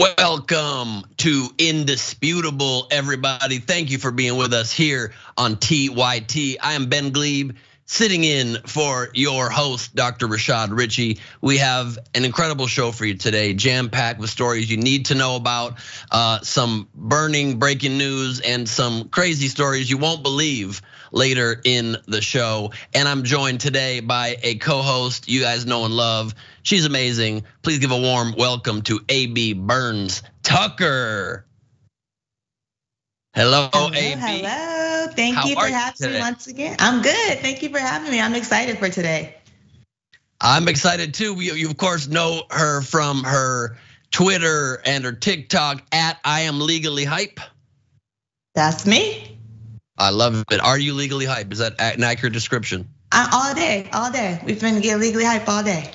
Welcome to Indisputable, everybody. Thank you for being with us here on TYT. I am Ben Gleib, sitting in for your host, Dr. Rashad Richey. We have an incredible show for you today, jam packed with stories you need to know about, uh, some burning breaking news, and some crazy stories you won't believe later in the show. And I'm joined today by a co host you guys know and love. She's amazing. Please give a warm welcome to AB Burns Tucker. Hello, hello AB. Hello. Thank How you for are you having me once again. I'm good. Thank you for having me. I'm excited for today. I'm excited too. You, you of course know her from her Twitter and her TikTok at I am legally hype. That's me. I love it. Are you legally hype? Is that an accurate description? I, all day, all day. We've been getting legally hype all day.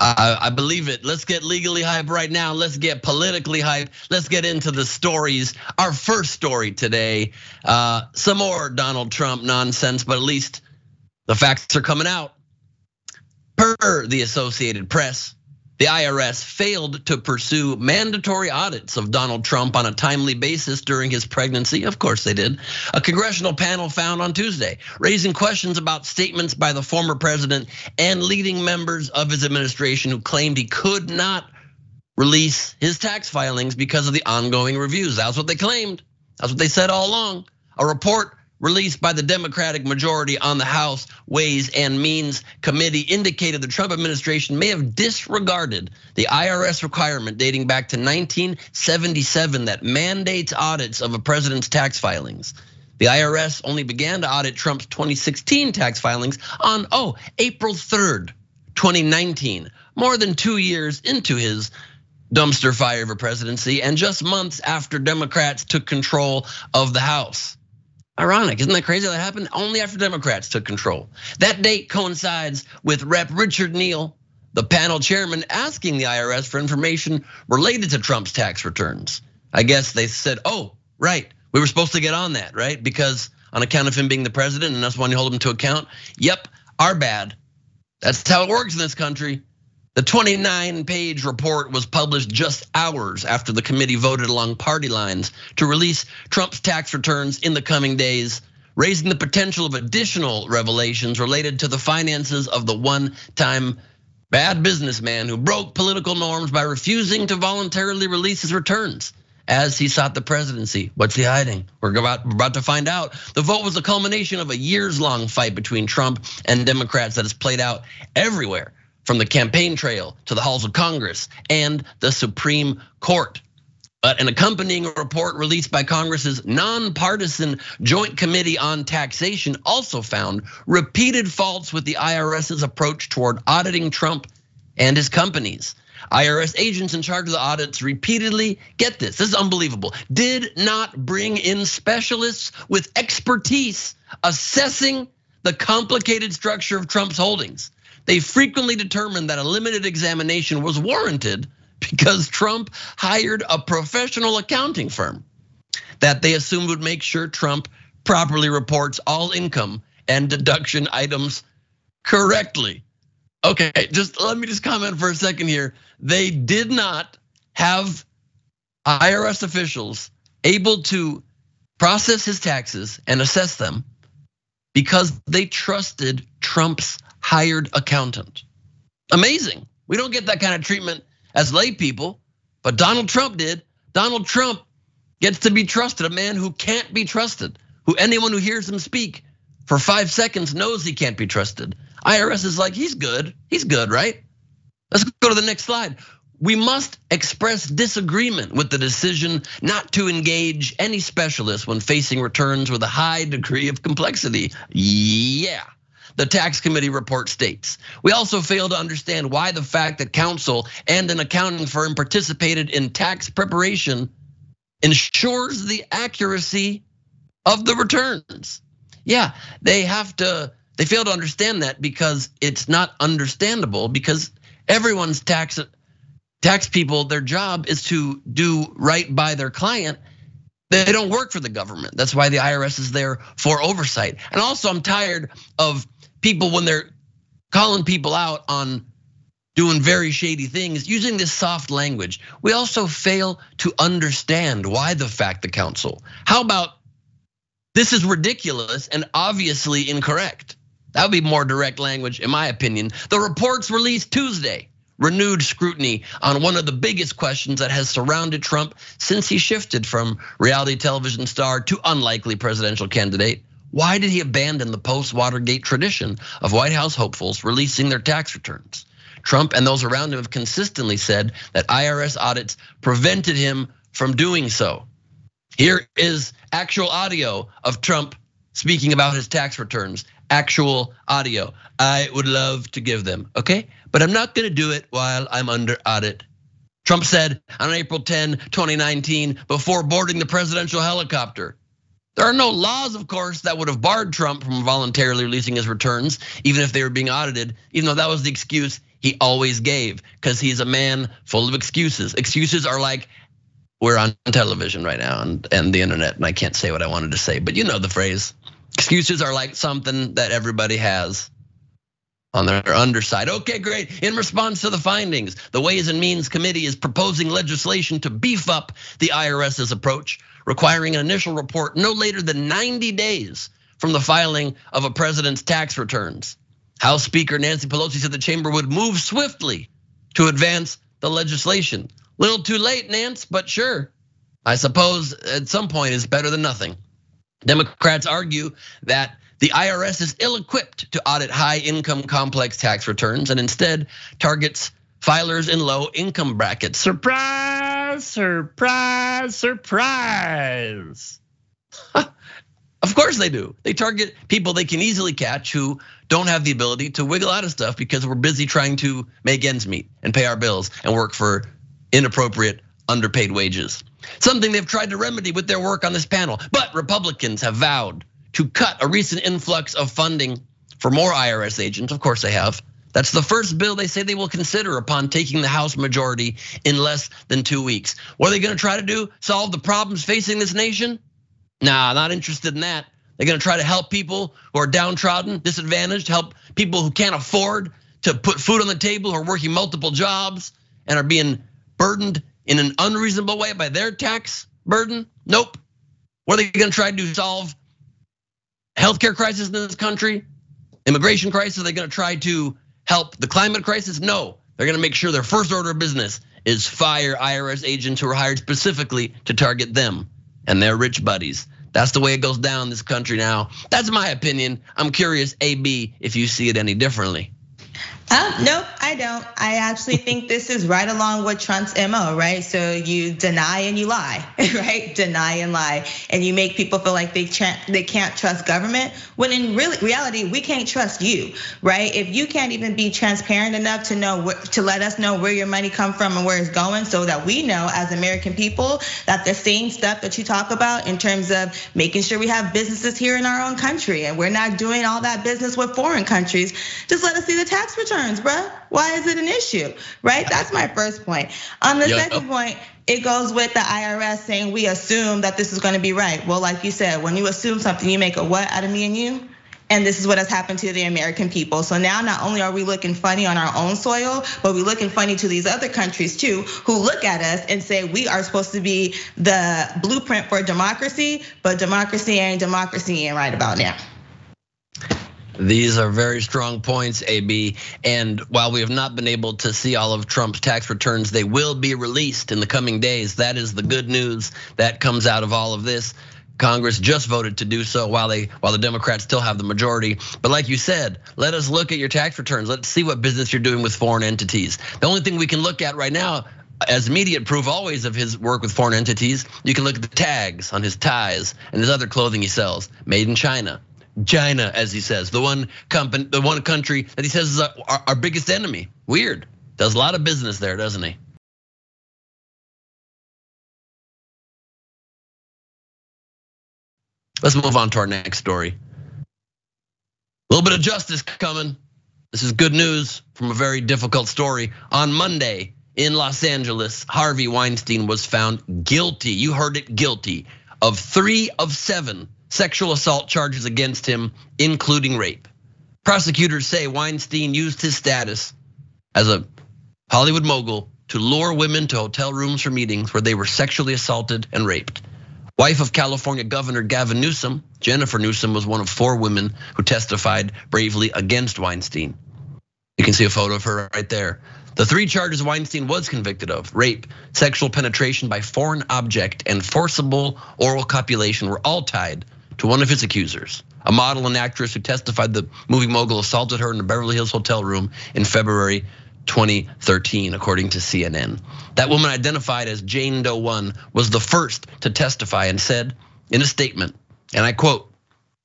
I, believe it. Let's get legally hype right now. Let's get politically hype. Let's get into the stories. Our first story today, uh, some more Donald Trump nonsense, but at least the facts are coming out. Per the Associated Press, the IRS failed to pursue mandatory audits of Donald Trump on a timely basis during his pregnancy. Of course they did. A congressional panel found on Tuesday, raising questions about statements by the former president and leading members of his administration who claimed he could not release his tax filings because of the ongoing reviews. That's what they claimed. That's what they said all along. A report released by the Democratic majority on the House Ways and Means Committee indicated the Trump administration may have disregarded the IRS requirement dating back to 1977 that mandates audits of a president's tax filings. The IRS only began to audit Trump's 2016 tax filings on, oh, April 3rd, 2019, more than two years into his dumpster fire of a presidency and just months after Democrats took control of the House. Ironic, isn't that crazy that happened? Only after Democrats took control. That date coincides with Rep. Richard Neal, the panel chairman, asking the IRS for information related to Trump's tax returns. I guess they said, oh, right, we were supposed to get on that, right? Because on account of him being the president and us wanting to hold him to account. Yep, our bad. That's how it works in this country. The 29 page report was published just hours after the committee voted along party lines to release Trump's tax returns in the coming days, raising the potential of additional revelations related to the finances of the one time bad businessman who broke political norms by refusing to voluntarily release his returns as he sought the presidency. What's he hiding? We're about, we're about to find out. The vote was the culmination of a years long fight between Trump and Democrats that has played out everywhere from the campaign trail to the halls of Congress and the Supreme Court. But an accompanying report released by Congress's nonpartisan Joint Committee on Taxation also found repeated faults with the IRS's approach toward auditing Trump and his companies. IRS agents in charge of the audits repeatedly, get this, this is unbelievable, did not bring in specialists with expertise assessing the complicated structure of Trump's holdings. They frequently determined that a limited examination was warranted because Trump hired a professional accounting firm that they assumed would make sure Trump properly reports all income and deduction items correctly. Okay, just let me just comment for a second here. They did not have IRS officials able to process his taxes and assess them because they trusted Trump's hired accountant. Amazing. We don't get that kind of treatment as lay people, but Donald Trump did. Donald Trump gets to be trusted, a man who can't be trusted, who anyone who hears him speak for five seconds knows he can't be trusted. IRS is like, he's good, he's good, right? Let's go to the next slide. We must express disagreement with the decision not to engage any specialist when facing returns with a high degree of complexity. Yeah. The tax committee report states. We also fail to understand why the fact that counsel and an accounting firm participated in tax preparation ensures the accuracy of the returns. Yeah, they have to, they fail to understand that because it's not understandable because everyone's tax tax people, their job is to do right by their client. They don't work for the government. That's why the IRS is there for oversight. And also, I'm tired of people when they're calling people out on doing very shady things using this soft language. We also fail to understand why the fact the counsel. How about this is ridiculous and obviously incorrect? That would be more direct language, in my opinion. The reports released Tuesday renewed scrutiny on one of the biggest questions that has surrounded Trump since he shifted from reality television star to unlikely presidential candidate. Why did he abandon the post Watergate tradition of White House hopefuls releasing their tax returns? Trump and those around him have consistently said that IRS audits prevented him from doing so. Here is actual audio of Trump speaking about his tax returns. Actual audio. I would love to give them, okay? But I'm not gonna do it while I'm under audit. Trump said on April 10, 2019, before boarding the presidential helicopter. There are no laws, of course, that would have barred Trump from voluntarily releasing his returns, even if they were being audited, even though that was the excuse he always gave, because he's a man full of excuses. Excuses are like, we're on television right now and, and the internet, and I can't say what I wanted to say, but you know the phrase. Excuses are like something that everybody has on their underside. Okay, great. In response to the findings, the Ways and Means Committee is proposing legislation to beef up the IRS's approach, requiring an initial report no later than 90 days from the filing of a president's tax returns. House Speaker Nancy Pelosi said the chamber would move swiftly to advance the legislation. Little too late, Nance, but sure. I suppose at some point is better than nothing. Democrats argue that the IRS is ill equipped to audit high income complex tax returns and instead targets filers in low income brackets. Surprise, surprise, surprise. of course they do. They target people they can easily catch who don't have the ability to wiggle out of stuff because we're busy trying to make ends meet and pay our bills and work for inappropriate underpaid wages. Something they've tried to remedy with their work on this panel. But Republicans have vowed to cut a recent influx of funding for more IRS agents. Of course, they have. That's the first bill they say they will consider upon taking the House majority in less than two weeks. What are they gonna try to do? Solve the problems facing this nation? Nah, not interested in that. They're gonna try to help people who are downtrodden, disadvantaged, help people who can't afford to put food on the table, who are working multiple jobs and are being burdened in an unreasonable way by their tax burden? Nope. What are they gonna try to solve healthcare crisis in this country, immigration crisis? Are they going to try to help the climate crisis? No, they're to make sure their first order of business is fire IRS agents who are hired specifically to target them and their rich buddies. That's the way it goes down in this country now. That's my opinion. I'm curious, AB, if you see it any differently. Uh, nope, I don't. I actually think this is right along with Trump's MO, right? So you deny and you lie, right? Deny and lie. And you make people feel like they can't, they can't trust government when in reality, we can't trust you, right? If you can't even be transparent enough to know, to let us know where your money come from and where it's going so that we know as American people that the same stuff that you talk about in terms of making sure we have businesses here in our own country and we're not doing all that business with foreign countries, just let us see the tax return returns, bruh. Why is it an issue? Right? That's my first point. On the yep. second point, it goes with the IRS saying we assume that this is gonna be right. Well, like you said, when you assume something, you make a what out of me and you? And this is what has happened to the American people. So now not only are we looking funny on our own soil, but we're looking funny to these other countries too, who look at us and say we are supposed to be the blueprint for democracy, but democracy ain't democracy ain't right about now. These are very strong points, AB. And while we have not been able to see all of Trump's tax returns, they will be released in the coming days. That is the good news that comes out of all of this. Congress just voted to do so while they while the Democrats still have the majority. But like you said, let us look at your tax returns. Let's see what business you're doing with foreign entities. The only thing we can look at right now as immediate proof always of his work with foreign entities, you can look at the tags on his ties and his other clothing he sells, made in China. China, as he says, the one company, the one country that he says is our, our biggest enemy. Weird. Does a lot of business there, doesn't he? Let's move on to our next story. A little bit of justice coming. This is good news from a very difficult story. On Monday in Los Angeles, Harvey Weinstein was found guilty. You heard it guilty of three of seven sexual assault charges against him, including rape. Prosecutors say Weinstein used his status as a Hollywood mogul, to lure women to hotel rooms for meetings where they were sexually assaulted and raped. Wife of California Governor Gavin Newsom, Jennifer Newsom was one of four women who testified bravely against Weinstein. You can see a photo of her right there. The three charges Weinstein was convicted of rape, sexual penetration by foreign object, and forcible oral copulation were all tied to one of his accusers, a model and actress who testified the movie mogul assaulted her in the Beverly Hills hotel room in February 2013, according to CNN. That woman, identified as Jane Doe 1, was the first to testify and said in a statement, and I quote,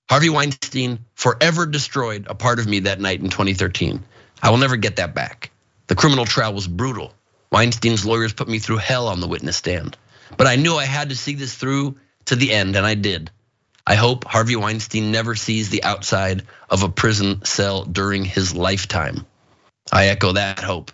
Harvey Weinstein forever destroyed a part of me that night in 2013. I will never get that back. The criminal trial was brutal. Weinstein's lawyers put me through hell on the witness stand. But I knew I had to see this through to the end, and I did. I hope Harvey Weinstein never sees the outside of a prison cell during his lifetime. I echo that hope.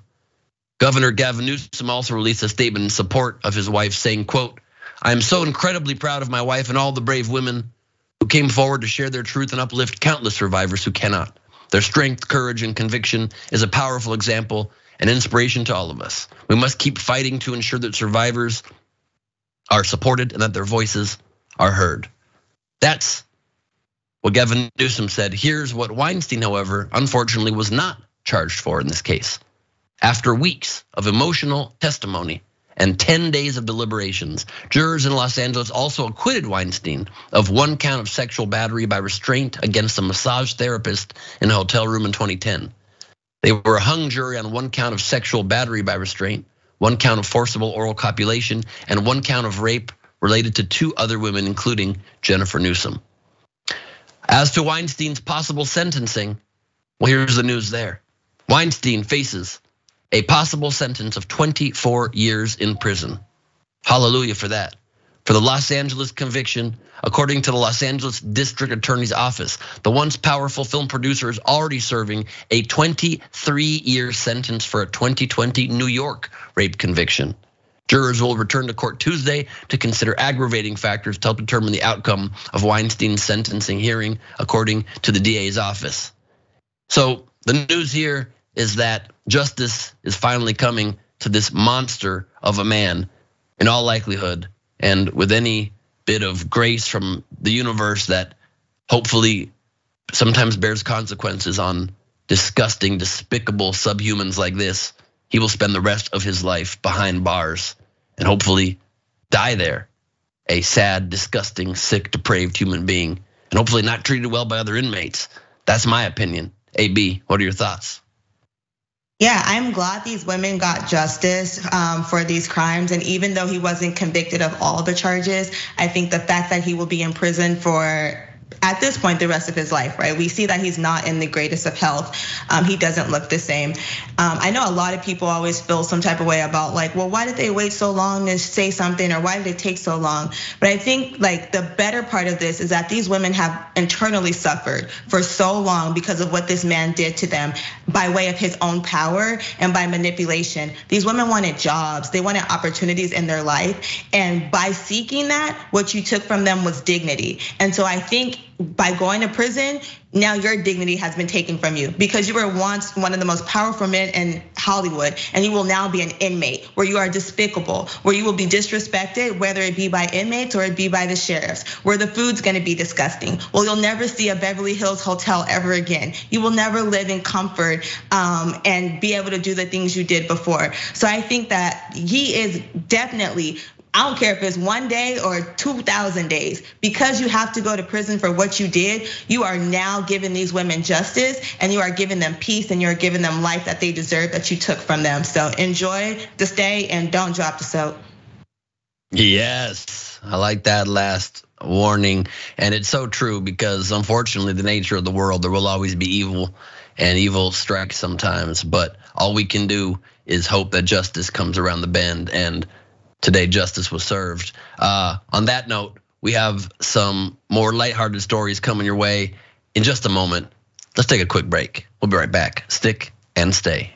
Governor Gavin Newsom also released a statement in support of his wife, saying, quote, I am so incredibly proud of my wife and all the brave women who came forward to share their truth and uplift countless survivors who cannot. Their strength, courage, and conviction is a powerful example and inspiration to all of us. We must keep fighting to ensure that survivors are supported and that their voices are heard. That's what Gavin Newsom said. Here's what Weinstein, however, unfortunately was not charged for in this case. After weeks of emotional testimony and 10 days of deliberations, jurors in Los Angeles also acquitted Weinstein of one count of sexual battery by restraint against a massage therapist in a hotel room in 2010. They were a hung jury on one count of sexual battery by restraint, one count of forcible oral copulation, and one count of rape related to two other women, including Jennifer Newsom. As to Weinstein's possible sentencing, well, here's the news there. Weinstein faces a possible sentence of 24 years in prison. Hallelujah for that. For the Los Angeles conviction, according to the Los Angeles District Attorney's Office, the once powerful film producer is already serving a 23 year sentence for a 2020 New York rape conviction. Jurors will return to court Tuesday to consider aggravating factors to help determine the outcome of Weinstein's sentencing hearing, according to the DA's office. So the news here is that justice is finally coming to this monster of a man in all likelihood and with any bit of grace from the universe that hopefully sometimes bears consequences on disgusting despicable subhumans like this he will spend the rest of his life behind bars and hopefully die there a sad disgusting sick depraved human being and hopefully not treated well by other inmates that's my opinion ab what are your thoughts yeah, I'm glad these women got justice um, for these crimes. And even though he wasn't convicted of all the charges, I think the fact that he will be in prison for at this point the rest of his life, right? We see that he's not in the greatest of health. Um, he doesn't look the same. Um, I know a lot of people always feel some type of way about like, well, why did they wait so long to say something, or why did it take so long? But I think like the better part of this is that these women have internally suffered for so long because of what this man did to them by way of his own power and by manipulation. These women wanted jobs, they wanted opportunities in their life, and by seeking that, what you took from them was dignity. And so I think by going to prison, now your dignity has been taken from you because you were once one of the most powerful men in Hollywood, and you will now be an inmate where you are despicable, where you will be disrespected, whether it be by inmates or it be by the sheriffs, where the food's gonna be disgusting. Well, you'll never see a Beverly Hills hotel ever again. You will never live in comfort um, and be able to do the things you did before. So I think that he is definitely I don't care if it's one day or 2,000 days, because you have to go to prison for what you did, you are now giving these women justice and you are giving them peace and you're giving them life that they deserve that you took from them. So enjoy the stay and don't drop the soap. Yes, I like that last warning. And it's so true because unfortunately, the nature of the world, there will always be evil and evil strikes sometimes. But all we can do is hope that justice comes around the bend. And today justice was served. Uh, on that note, we have some more lighthearted stories coming your way in just a moment. Let's take a quick break. We'll be right back. Stick and stay.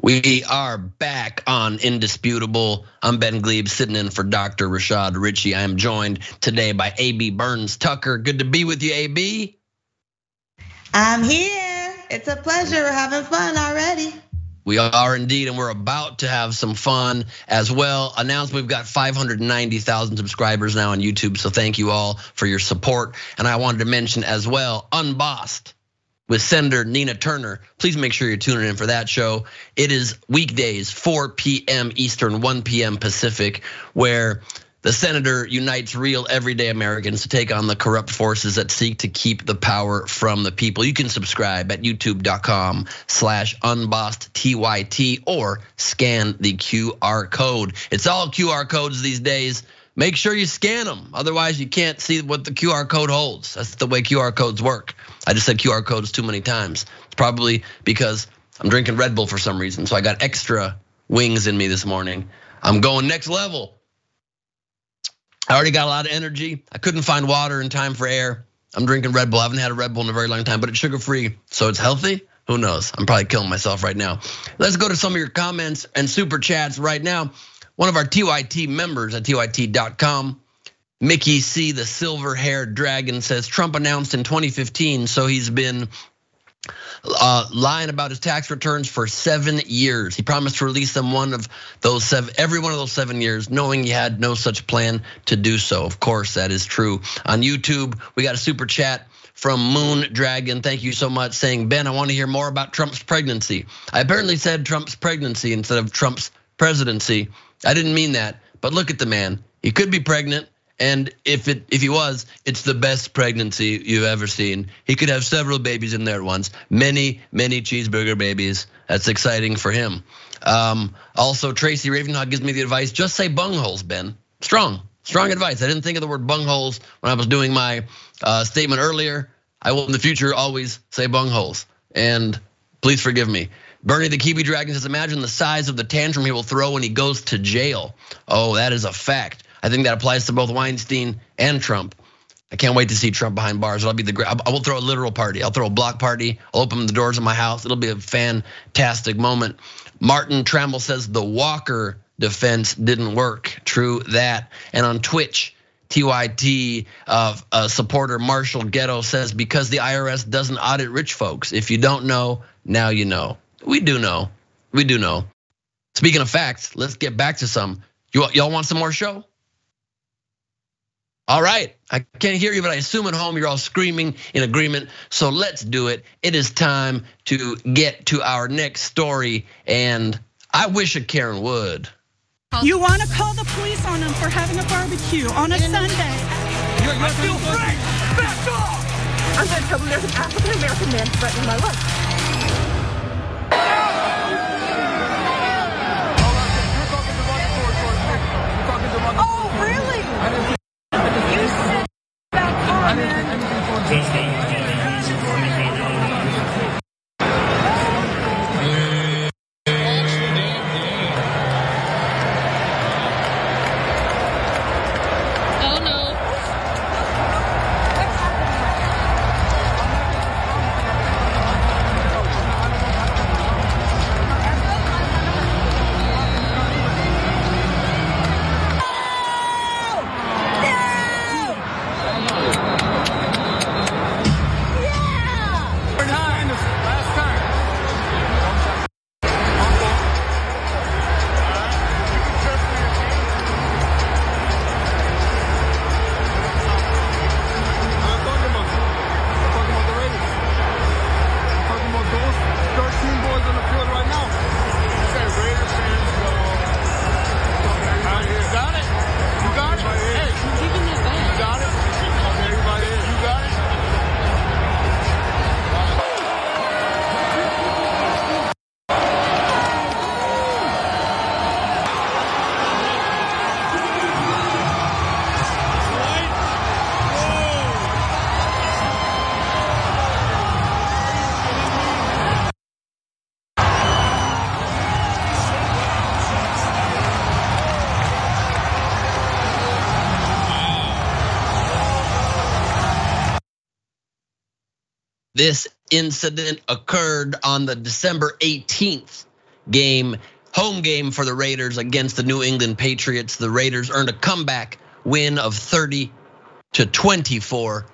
We are back on Indisputable. I'm Ben Gleib, sitting in for Dr. Rashad Richey. I am joined today by AB Burns Tucker. Good to be with you, AB. I'm here. It's a pleasure. We're having fun already. We are indeed, and we're about to have some fun as well. Announced we've got 590,000 subscribers now on YouTube, so thank you all for your support. And I wanted to mention as well, Unbossed with Senator Nina Turner. Please make sure you're tuning in for that show. It is weekdays, 4 p.m. Eastern, 1 p.m. Pacific, where the senator unites real everyday Americans to take on the corrupt forces that seek to keep the power from the people. You can subscribe at youtube.com slash unbossed TYT or scan the QR code. It's all QR codes these days. Make sure you scan them. Otherwise, you can't see what the QR code holds. That's the way QR codes work. I just said QR codes too many times. It's probably because I'm drinking Red Bull for some reason. So I got extra wings in me this morning. I'm going next level. I already got a lot of energy. I couldn't find water in time for air. I'm drinking Red Bull. I haven't had a Red Bull in a very long time, but it's sugar free, so it's healthy. Who knows? I'm probably killing myself right now. Let's go to some of your comments and super chats right now. One of our TYT members at TYT.com, Mickey C, the silver haired dragon, says Trump announced in 2015, so he's been uh, lying about his tax returns for seven years. He promised to release them one of those seven, every one of those seven years, knowing he had no such plan to do so. Of course, that is true. On YouTube, we got a super chat from Moon Dragon. Thank you so much, saying Ben, I want to hear more about Trump's pregnancy. I apparently said Trump's pregnancy instead of Trump's presidency. I didn't mean that, but look at the man. He could be pregnant. And if it if he was, it's the best pregnancy you've ever seen. He could have several babies in there at once, many many cheeseburger babies. That's exciting for him. Um, also, Tracy Ravenhawk gives me the advice: just say bungholes, Ben. Strong, strong advice. I didn't think of the word bungholes when I was doing my uh, statement earlier. I will in the future always say bungholes. And please forgive me. Bernie the Kiwi Dragon says, imagine the size of the tantrum he will throw when he goes to jail. Oh, that is a fact. I think that applies to both Weinstein and Trump. I can't wait to see Trump behind bars. It'll be the I will throw a literal party. I'll throw a block party. I'll open the doors of my house. It'll be a fantastic moment. Martin Trammell says the Walker defense didn't work. True that. And on Twitch, TYT uh, supporter Marshall Ghetto says because the IRS doesn't audit rich folks. If you don't know, now you know. We do know. We do know. Speaking of facts, let's get back to some. You y'all want some more show? All right, I can't hear you, but I assume at home you're all screaming in agreement. So let's do it. It is time to get to our next story. And I wish a Karen would. You want to call the police on them for having a barbecue on a Sunday? You're, you're I feel free. Back off! I'm going to tell them there's an African American man threatening my life. Oh, really? Justin. This incident occurred on the December 18th game, home game for the Raiders against the New England Patriots. The Raiders earned a comeback win of 30 to 24.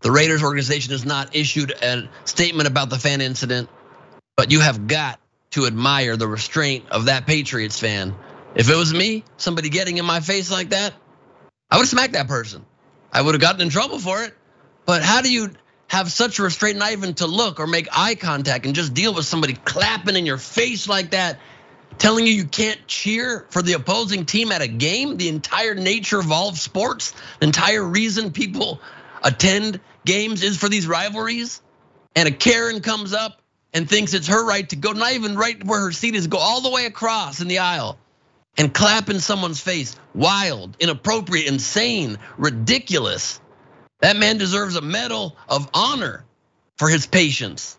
The Raiders organization has not issued a statement about the fan incident, but you have got to admire the restraint of that Patriots fan. If it was me, somebody getting in my face like that, I would have smacked that person. I would have gotten in trouble for it. But how do you have such restraint, not even to look or make eye contact and just deal with somebody clapping in your face like that, telling you you can't cheer for the opposing team at a game? The entire nature of all of sports, the entire reason people attend games is for these rivalries. And a Karen comes up and thinks it's her right to go, not even right where her seat is, go all the way across in the aisle and clap in someone's face. Wild, inappropriate, insane, ridiculous. That man deserves a medal of honor for his patience.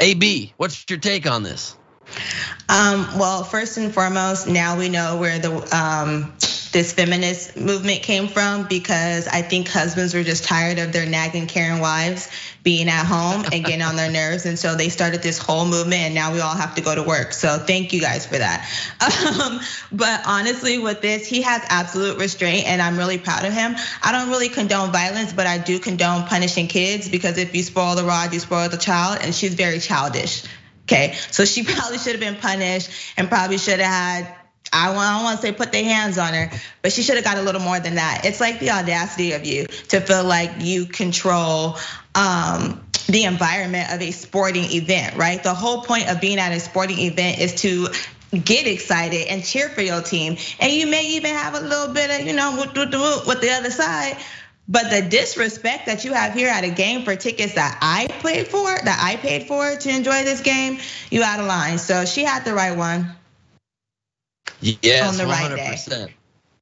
AB, what's your take on this? Um, well, first and foremost, now we know where the um, this feminist movement came from because I think husbands were just tired of their nagging Karen wives being at home and getting on their nerves. And so they started this whole movement and now we all have to go to work. So thank you guys for that. Um, but honestly, with this, he has absolute restraint and I'm really proud of him. I don't really condone violence, but I do condone punishing kids because if you spoil the rod, you spoil the child. And she's very childish. Okay, so she probably should have been punished and probably should have had I don't want to say put their hands on her, but she should have got a little more than that. It's like the audacity of you to feel like you control um, the environment of a sporting event, right? The whole point of being at a sporting event is to get excited and cheer for your team. And you may even have a little bit of, you know, with the other side. But the disrespect that you have here at a game for tickets that I played for, that I paid for to enjoy this game, you out of line. So she had the right one. Yes, on the 100%. Right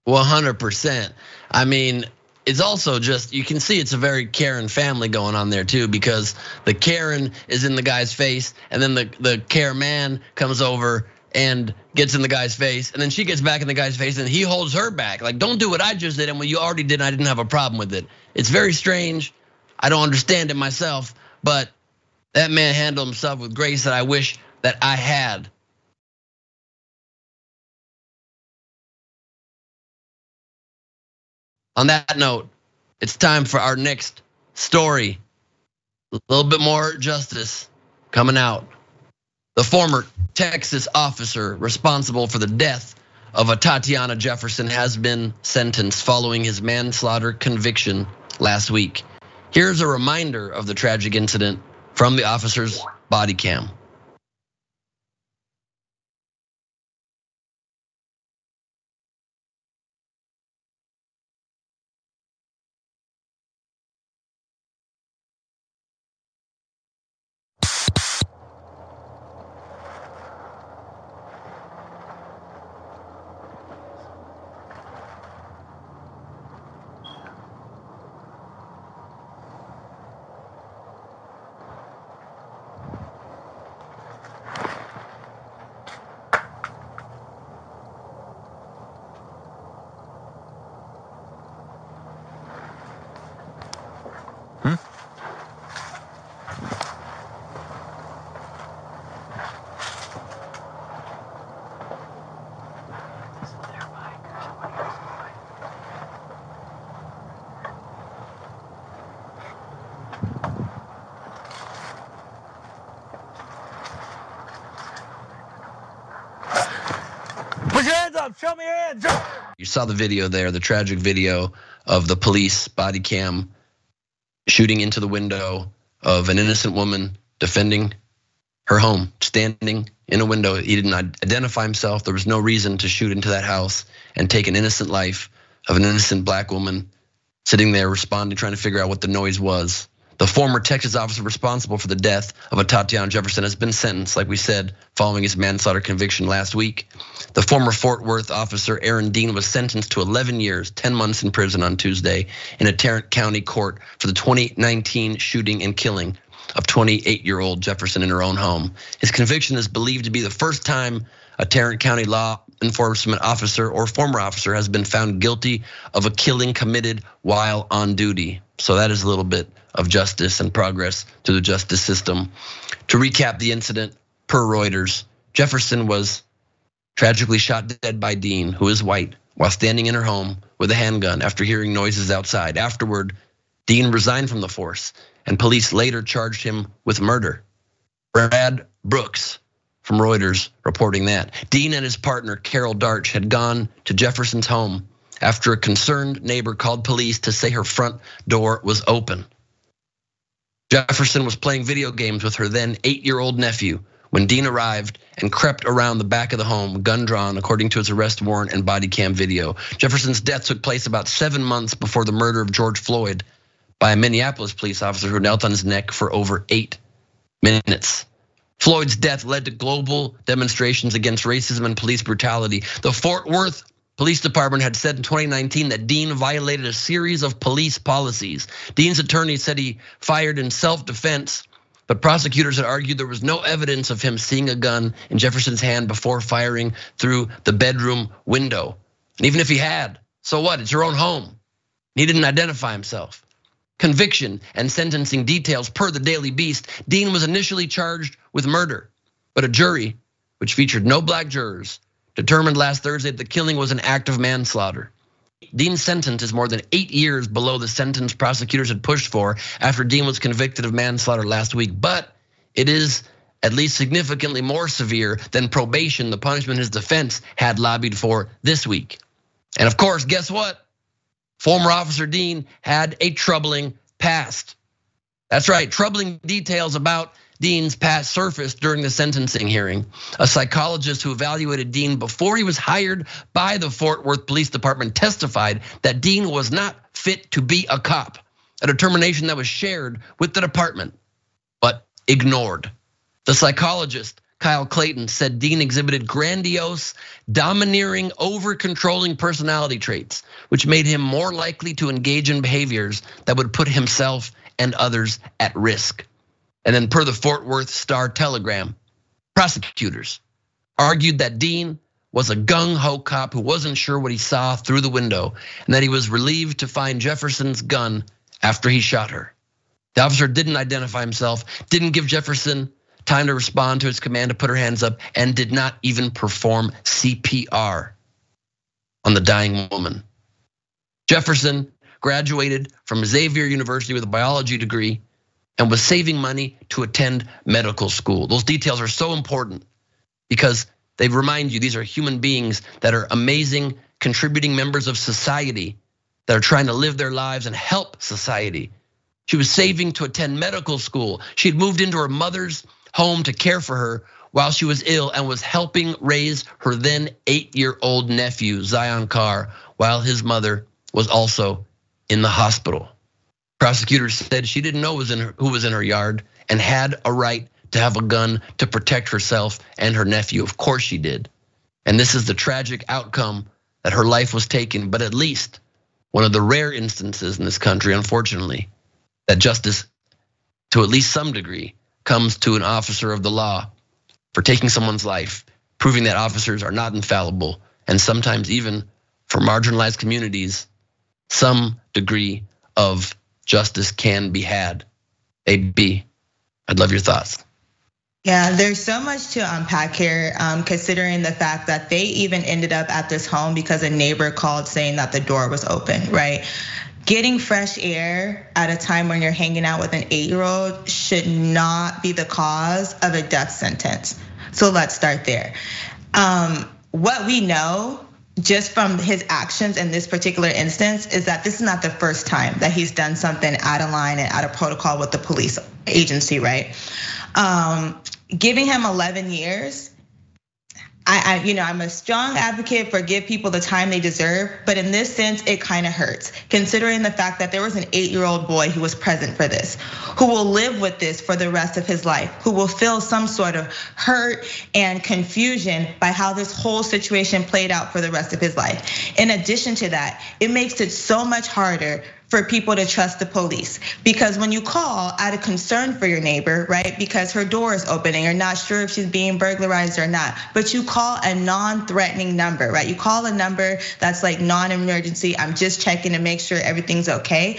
100%. I mean, it's also just you can see it's a very Karen family going on there too because the Karen is in the guy's face and then the the care man comes over and gets in the guy's face and then she gets back in the guy's face and he holds her back like don't do what I just did and what you already did I didn't have a problem with it. It's very strange. I don't understand it myself, but that man handled himself with grace that I wish that I had On that note, it's time for our next story. A little bit more justice coming out. The former Texas officer responsible for the death of Atatiana Jefferson has been sentenced following his manslaughter conviction last week. Here's a reminder of the tragic incident from the officer's body cam. Up. Show me your hands. You saw the video there, the tragic video of the police body cam shooting into the window of an innocent woman defending her home, standing in a window. He didn't identify himself. There was no reason to shoot into that house and take an innocent life of an innocent black woman sitting there responding, trying to figure out what the noise was. The former Texas officer responsible for the death of Atatiana Jefferson has been sentenced, like we said, following his manslaughter conviction last week. The former Fort Worth officer, Aaron Dean, was sentenced to 11 years, 10 months in prison on Tuesday in a Tarrant County court for the 2019 shooting and killing of 28 year old Jefferson in her own home. His conviction is believed to be the first time a Tarrant County law enforcement officer or former officer has been found guilty of a killing committed while on duty. So that is a little bit of justice and progress to the justice system. To recap the incident per Reuters, Jefferson was tragically shot dead by Dean, who is white, while standing in her home with a handgun after hearing noises outside. Afterward, Dean resigned from the force, and police later charged him with murder. Brad Brooks from Reuters reporting that. Dean and his partner, Carol Darch, had gone to Jefferson's home after a concerned neighbor called police to say her front door was open. Jefferson was playing video games with her then eight year old nephew when Dean arrived and crept around the back of the home, gun drawn, according to his arrest warrant and body cam video. Jefferson's death took place about seven months before the murder of George Floyd by a Minneapolis police officer who knelt on his neck for over eight minutes. Floyd's death led to global demonstrations against racism and police brutality. The Fort Worth Police Department had said in 2019 that Dean violated a series of police policies. Dean's attorney said he fired in self defense, but prosecutors had argued there was no evidence of him seeing a gun in Jefferson's hand before firing through the bedroom window. And even if he had, so what? It's your own home. He didn't identify himself conviction, and sentencing details per the Daily Beast, Dean was initially charged with murder. But a jury, which featured no black jurors, determined last Thursday that the killing was an act of manslaughter. Dean's sentence is more than eight years below the sentence prosecutors had pushed for after Dean was convicted of manslaughter last week. But it is at least significantly more severe than probation, the punishment his defense had lobbied for this week. And of course, guess what? Former Officer Dean had a troubling past. That's right, troubling details about Dean's past surfaced during the sentencing hearing. A psychologist who evaluated Dean before he was hired by the Fort Worth Police Department testified that Dean was not fit to be a cop, a determination that was shared with the department, but ignored. The psychologist Kyle Clayton said Dean exhibited grandiose, domineering, over controlling personality traits, which made him more likely to engage in behaviors that would put himself and others at risk. And then, per the Fort Worth Star Telegram, prosecutors argued that Dean was a gung ho cop who wasn't sure what he saw through the window, and that he was relieved to find Jefferson's gun after he shot her. The officer didn't identify himself, didn't give Jefferson time to respond to his command to put her hands up, and did not even perform CPR on the dying woman. Jefferson graduated from Xavier University with a biology degree and was saving money to attend medical school. Those details are so important because they remind you these are human beings that are amazing, contributing members of society that are trying to live their lives and help society. She was saving to attend medical school. She had moved into her mother's home to care for her while she was ill and was helping raise her then eight year old nephew, Zion Carr, while his mother was also in the hospital. Prosecutors said she didn't know who was in her yard and had a right to have a gun to protect herself and her nephew. Of course she did. And this is the tragic outcome that her life was taken, but at least one of the rare instances in this country, unfortunately, that justice, to at least some degree, comes to an officer of the law for taking someone's life, proving that officers are not infallible, and sometimes even for marginalized communities, some degree of justice can be had. AB, I'd love your thoughts. Yeah, there's so much to unpack here, um, considering the fact that they even ended up at this home because a neighbor called saying that the door was open, right? Getting fresh air at a time when you're hanging out with an eight year old should not be the cause of a death sentence. So let's start there. Um, what we know just from his actions in this particular instance is that this is not the first time that he's done something out of line and out of protocol with the police agency, right? Um, giving him 11 years I, I, you know, I'm a strong advocate for give people the time they deserve, but in this sense, it kind of hurts, considering the fact that there was an eight-year-old boy who was present for this, who will live with this for the rest of his life, who will feel some sort of hurt and confusion by how this whole situation played out for the rest of his life. In addition to that, it makes it so much harder for people to trust the police. Because when you call out of concern for your neighbor, right? Because her door is open and you're not sure if she's being burglarized or not, but you call a non-threatening number, right? You call a number that's like non-emergency, I'm just checking to make sure everything's okay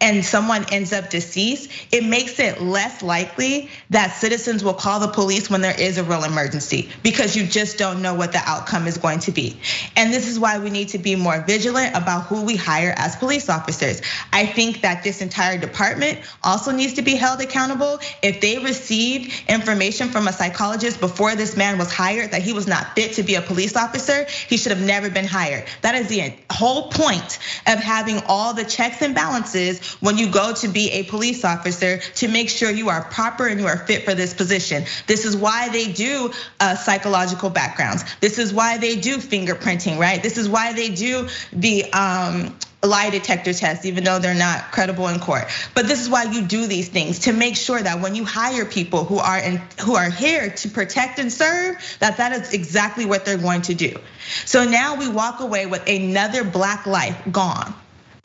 and someone ends up deceased, it makes it less likely that citizens will call the police when there is a real emergency because you just don't know what the outcome is going to be. And this is why we need to be more vigilant about who we hire as police officers. I think that this entire department also needs to be held accountable. If they received information from a psychologist before this man was hired that he was not fit to be a police officer, he should have never been hired. That is the whole point of having all the checks and balances when you go to be a police officer to make sure you are proper and you are fit for this position. This is why they do uh, psychological backgrounds. This is why they do fingerprinting, right? This is why they do the um, lie detector tests, even though they're not credible in court. But this is why you do these things to make sure that when you hire people who are in, who are here to protect and serve, that that is exactly what they're going to do. So now we walk away with another black life gone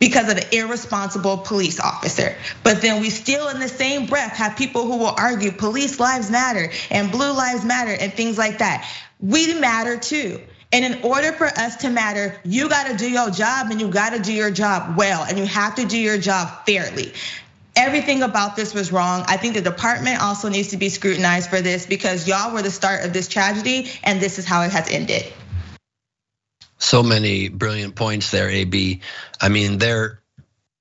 because of an irresponsible police officer. But then we still, in the same breath, have people who will argue police lives matter and blue lives matter and things like that. We matter too. And in order for us to matter, you gotta do your job and you gotta do your job well, and you have to do your job fairly. Everything about this was wrong. I think the department also needs to be scrutinized for this because y'all were the start of this tragedy, and this is how it has ended. So many brilliant points there, AB. I mean, their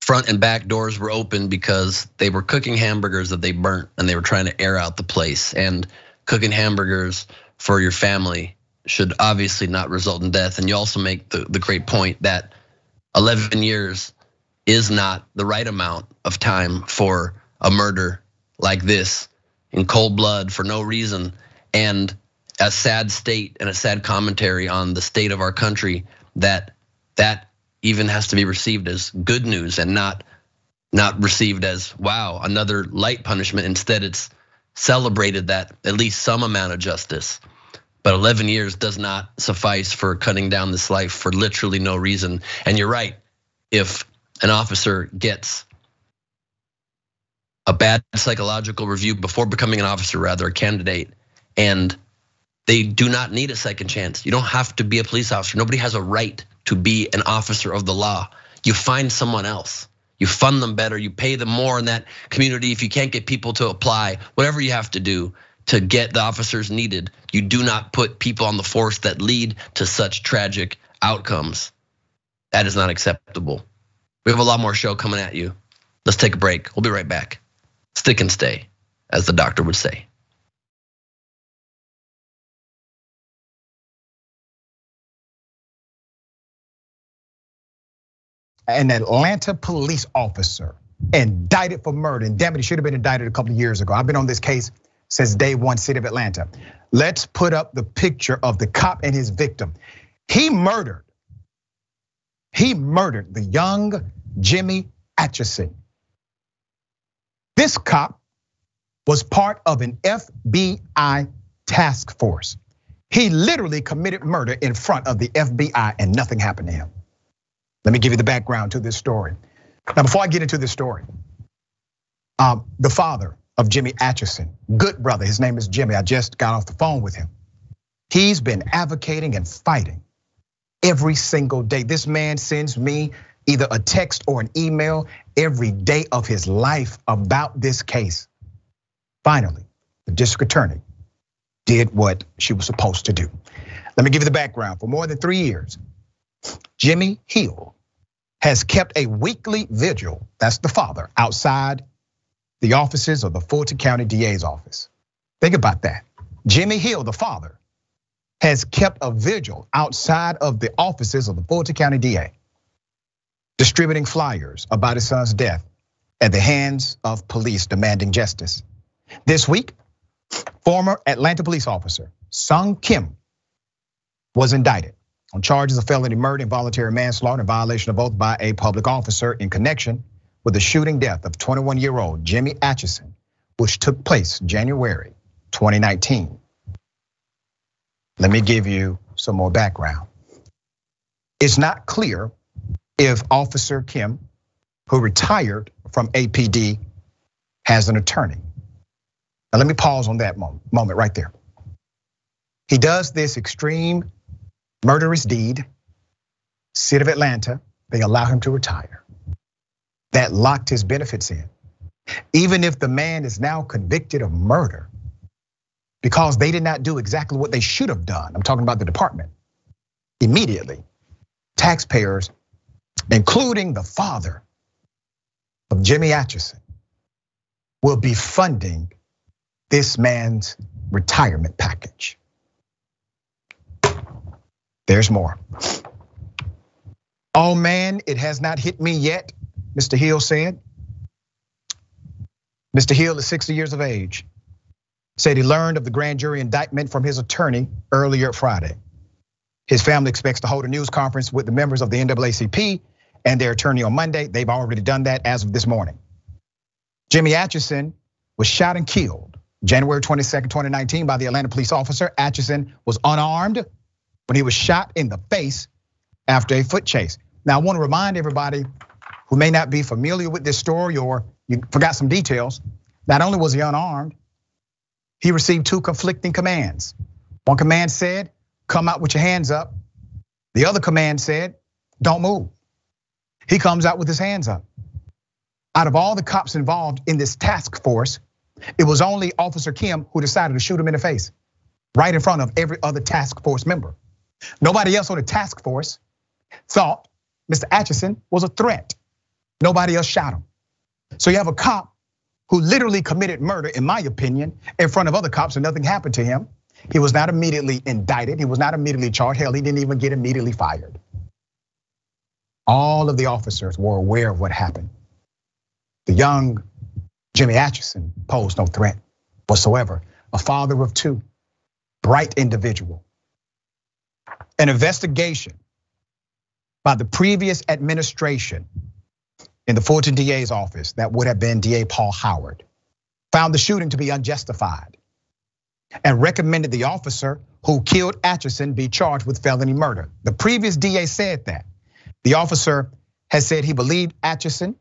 front and back doors were open because they were cooking hamburgers that they burnt and they were trying to air out the place. And cooking hamburgers for your family should obviously not result in death. And you also make the, the great point that 11 years is not the right amount of time for a murder like this in cold blood for no reason. And a sad state and a sad commentary on the state of our country that that even has to be received as good news and not not received as wow another light punishment. Instead it's celebrated that at least some amount of justice. But 11 years does not suffice for cutting down this life for literally no reason. And you're right. If an officer gets a bad psychological review before becoming an officer rather a candidate and they do not need a second chance. You don't have to be a police officer. Nobody has a right to be an officer of the law. You find someone else. You fund them better. You pay them more in that community. If you can't get people to apply, whatever you have to do to get the officers needed, you do not put people on the force that lead to such tragic outcomes. That is not acceptable. We have a lot more show coming at you. Let's take a break. We'll be right back. Stick and stay, as the doctor would say. An Atlanta police officer indicted for murder. And damn it, he should have been indicted a couple of years ago. I've been on this case since day one, city of Atlanta. Let's put up the picture of the cop and his victim. He murdered, he murdered the young Jimmy Atchison. This cop was part of an FBI task force. He literally committed murder in front of the FBI and nothing happened to him. Let me give you the background to this story. Now, before I get into this story, um, the father of Jimmy Atchison, good brother, his name is Jimmy. I just got off the phone with him. He's been advocating and fighting every single day. This man sends me either a text or an email every day of his life about this case. Finally, the district attorney did what she was supposed to do. Let me give you the background. For more than three years, Jimmy Hill has kept a weekly vigil, that's the father, outside the offices of the Fulton County DA's office. Think about that. Jimmy Hill, the father, has kept a vigil outside of the offices of the Fulton County DA, distributing flyers about his son's death at the hands of police demanding justice. This week, former Atlanta police officer Sung Kim was indicted on charges of felony murder, involuntary manslaughter, and violation of oath by a public officer in connection with the shooting death of 21 year old Jimmy Atchison, which took place January 2019. Let me give you some more background. It's not clear if Officer Kim, who retired from APD, has an attorney. Now, let me pause on that moment right there. He does this extreme murderous deed, city of Atlanta, they allow him to retire. that locked his benefits in. Even if the man is now convicted of murder because they did not do exactly what they should have done. I'm talking about the department. Immediately, taxpayers, including the father of Jimmy Atchison, will be funding this man's retirement package. There's more. Oh man, it has not hit me yet, Mr. Hill said. Mr. Hill is 60 years of age. Said he learned of the grand jury indictment from his attorney earlier Friday. His family expects to hold a news conference with the members of the NAACP and their attorney on Monday. They've already done that as of this morning. Jimmy Atchison was shot and killed January 22nd, 2019 by the Atlanta police officer. Atchison was unarmed when he was shot in the face after a foot chase. Now, I want to remind everybody who may not be familiar with this story or you forgot some details. Not only was he unarmed, he received two conflicting commands. One command said, come out with your hands up. The other command said, don't move. He comes out with his hands up. Out of all the cops involved in this task force, it was only Officer Kim who decided to shoot him in the face, right in front of every other task force member. Nobody else on the task force thought Mr. Atchison was a threat. Nobody else shot him. So you have a cop who literally committed murder, in my opinion, in front of other cops and nothing happened to him. He was not immediately indicted. He was not immediately charged. Hell, he didn't even get immediately fired. All of the officers were aware of what happened. The young Jimmy Atchison posed no threat whatsoever. A father of two, bright individual. An investigation by the previous administration in the Fulton DA's office, that would have been DA Paul Howard, found the shooting to be unjustified and recommended the officer who killed Atchison be charged with felony murder. The previous DA said that. The officer has said he believed Atchison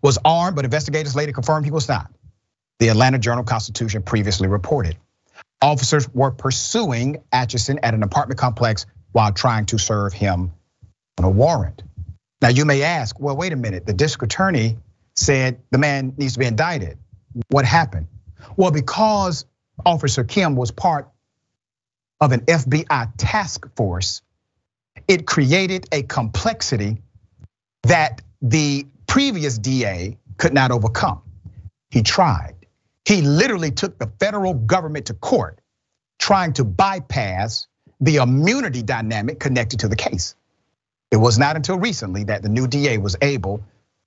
was armed, but investigators later confirmed he was not. The Atlanta Journal Constitution previously reported. Officers were pursuing Atchison at an apartment complex while trying to serve him on a warrant. Now you may ask, well, wait a minute. The district attorney said the man needs to be indicted. What happened? Well, because Officer Kim was part of an FBI task force, it created a complexity that the previous DA could not overcome. He tried. He literally took the federal government to court trying to bypass the immunity dynamic connected to the case. It was not until recently that the new DA was able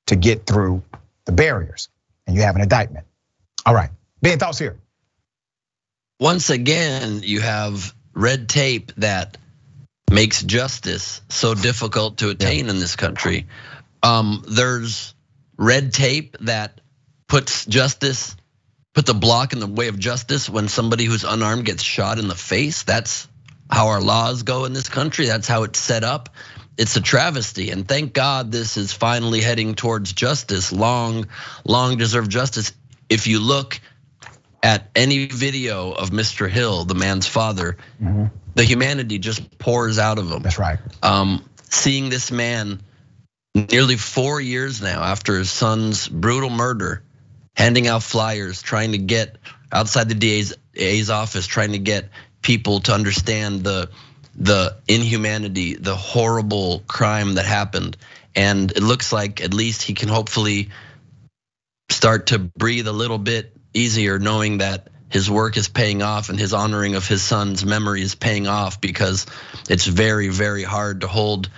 to get through the barriers and you have an indictment. All right, Ben, thoughts here? Once again, you have red tape that makes justice so difficult to attain yeah. in this country. Um, there's red tape that puts justice, put the block in the way of justice when somebody who's unarmed gets shot in the face. That's how our laws go in this country. That's how it's set up it's a travesty and thank god this is finally heading towards justice long long deserved justice if you look at any video of mr hill the man's father mm-hmm. the humanity just pours out of him that's right um, seeing this man nearly four years now after his son's brutal murder handing out flyers trying to get outside the da's, office trying to get people to understand the the inhumanity, the horrible crime that happened. And it looks like at least he can hopefully start to breathe a little bit easier knowing that his work is paying off and his honoring of his son's memory is paying off because it's very, very hard to hold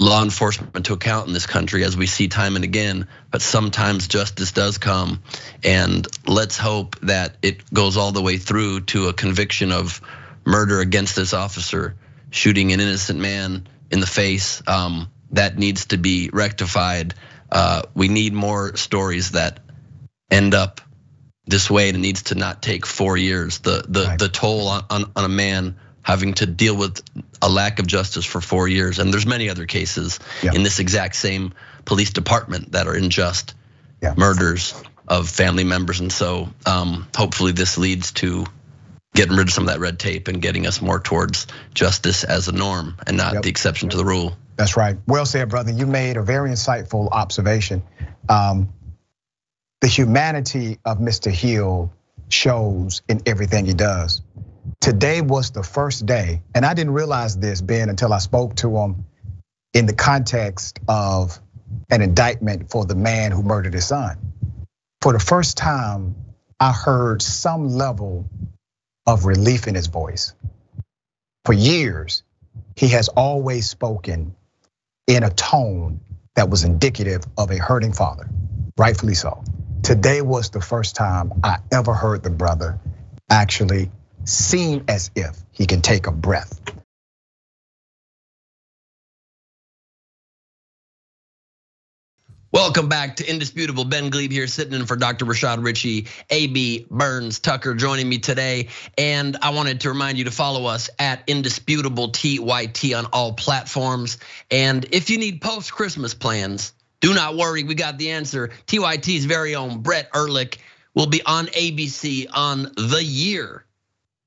law enforcement to account in this country as we see time and again but sometimes justice does come and let's hope that it goes all the way through to a conviction of murder against this officer, shooting an innocent man in the face. Um, that needs to be rectified. Uh, we need more stories that end up this way, and it needs to not take four years. The the right. the toll on, on, on a man having to deal with a lack of justice for four years, and there's many other cases yeah. in this exact same police department that are unjust yeah. murders of family members, and so um, hopefully this leads to getting rid of some of that red tape and getting us more towards justice as a norm and not yep. the exception to the rule. That's right. Well said, brother. You made a very insightful observation. Um, the humanity of Mr. Hill shows in everything he does. Today was the first day, and I didn't realize this, Ben, until I spoke to him in the context of an indictment for the man who murdered his son. For the first time, I heard some level of relief in his voice. For years, he has always spoken in a tone that was indicative of a hurting father, rightfully so. Today was the first time I ever heard the brother actually seem as if he can take a breath. Welcome back to Indisputable. Ben Gleib here, sitting in for Dr. Rashad Richey, AB Burns Tucker joining me today. And I wanted to remind you to follow us at Indisputable TYT on all platforms. And if you need post Christmas plans, do not worry, we got the answer. TYT's very own Brett Ehrlich will be on ABC on the year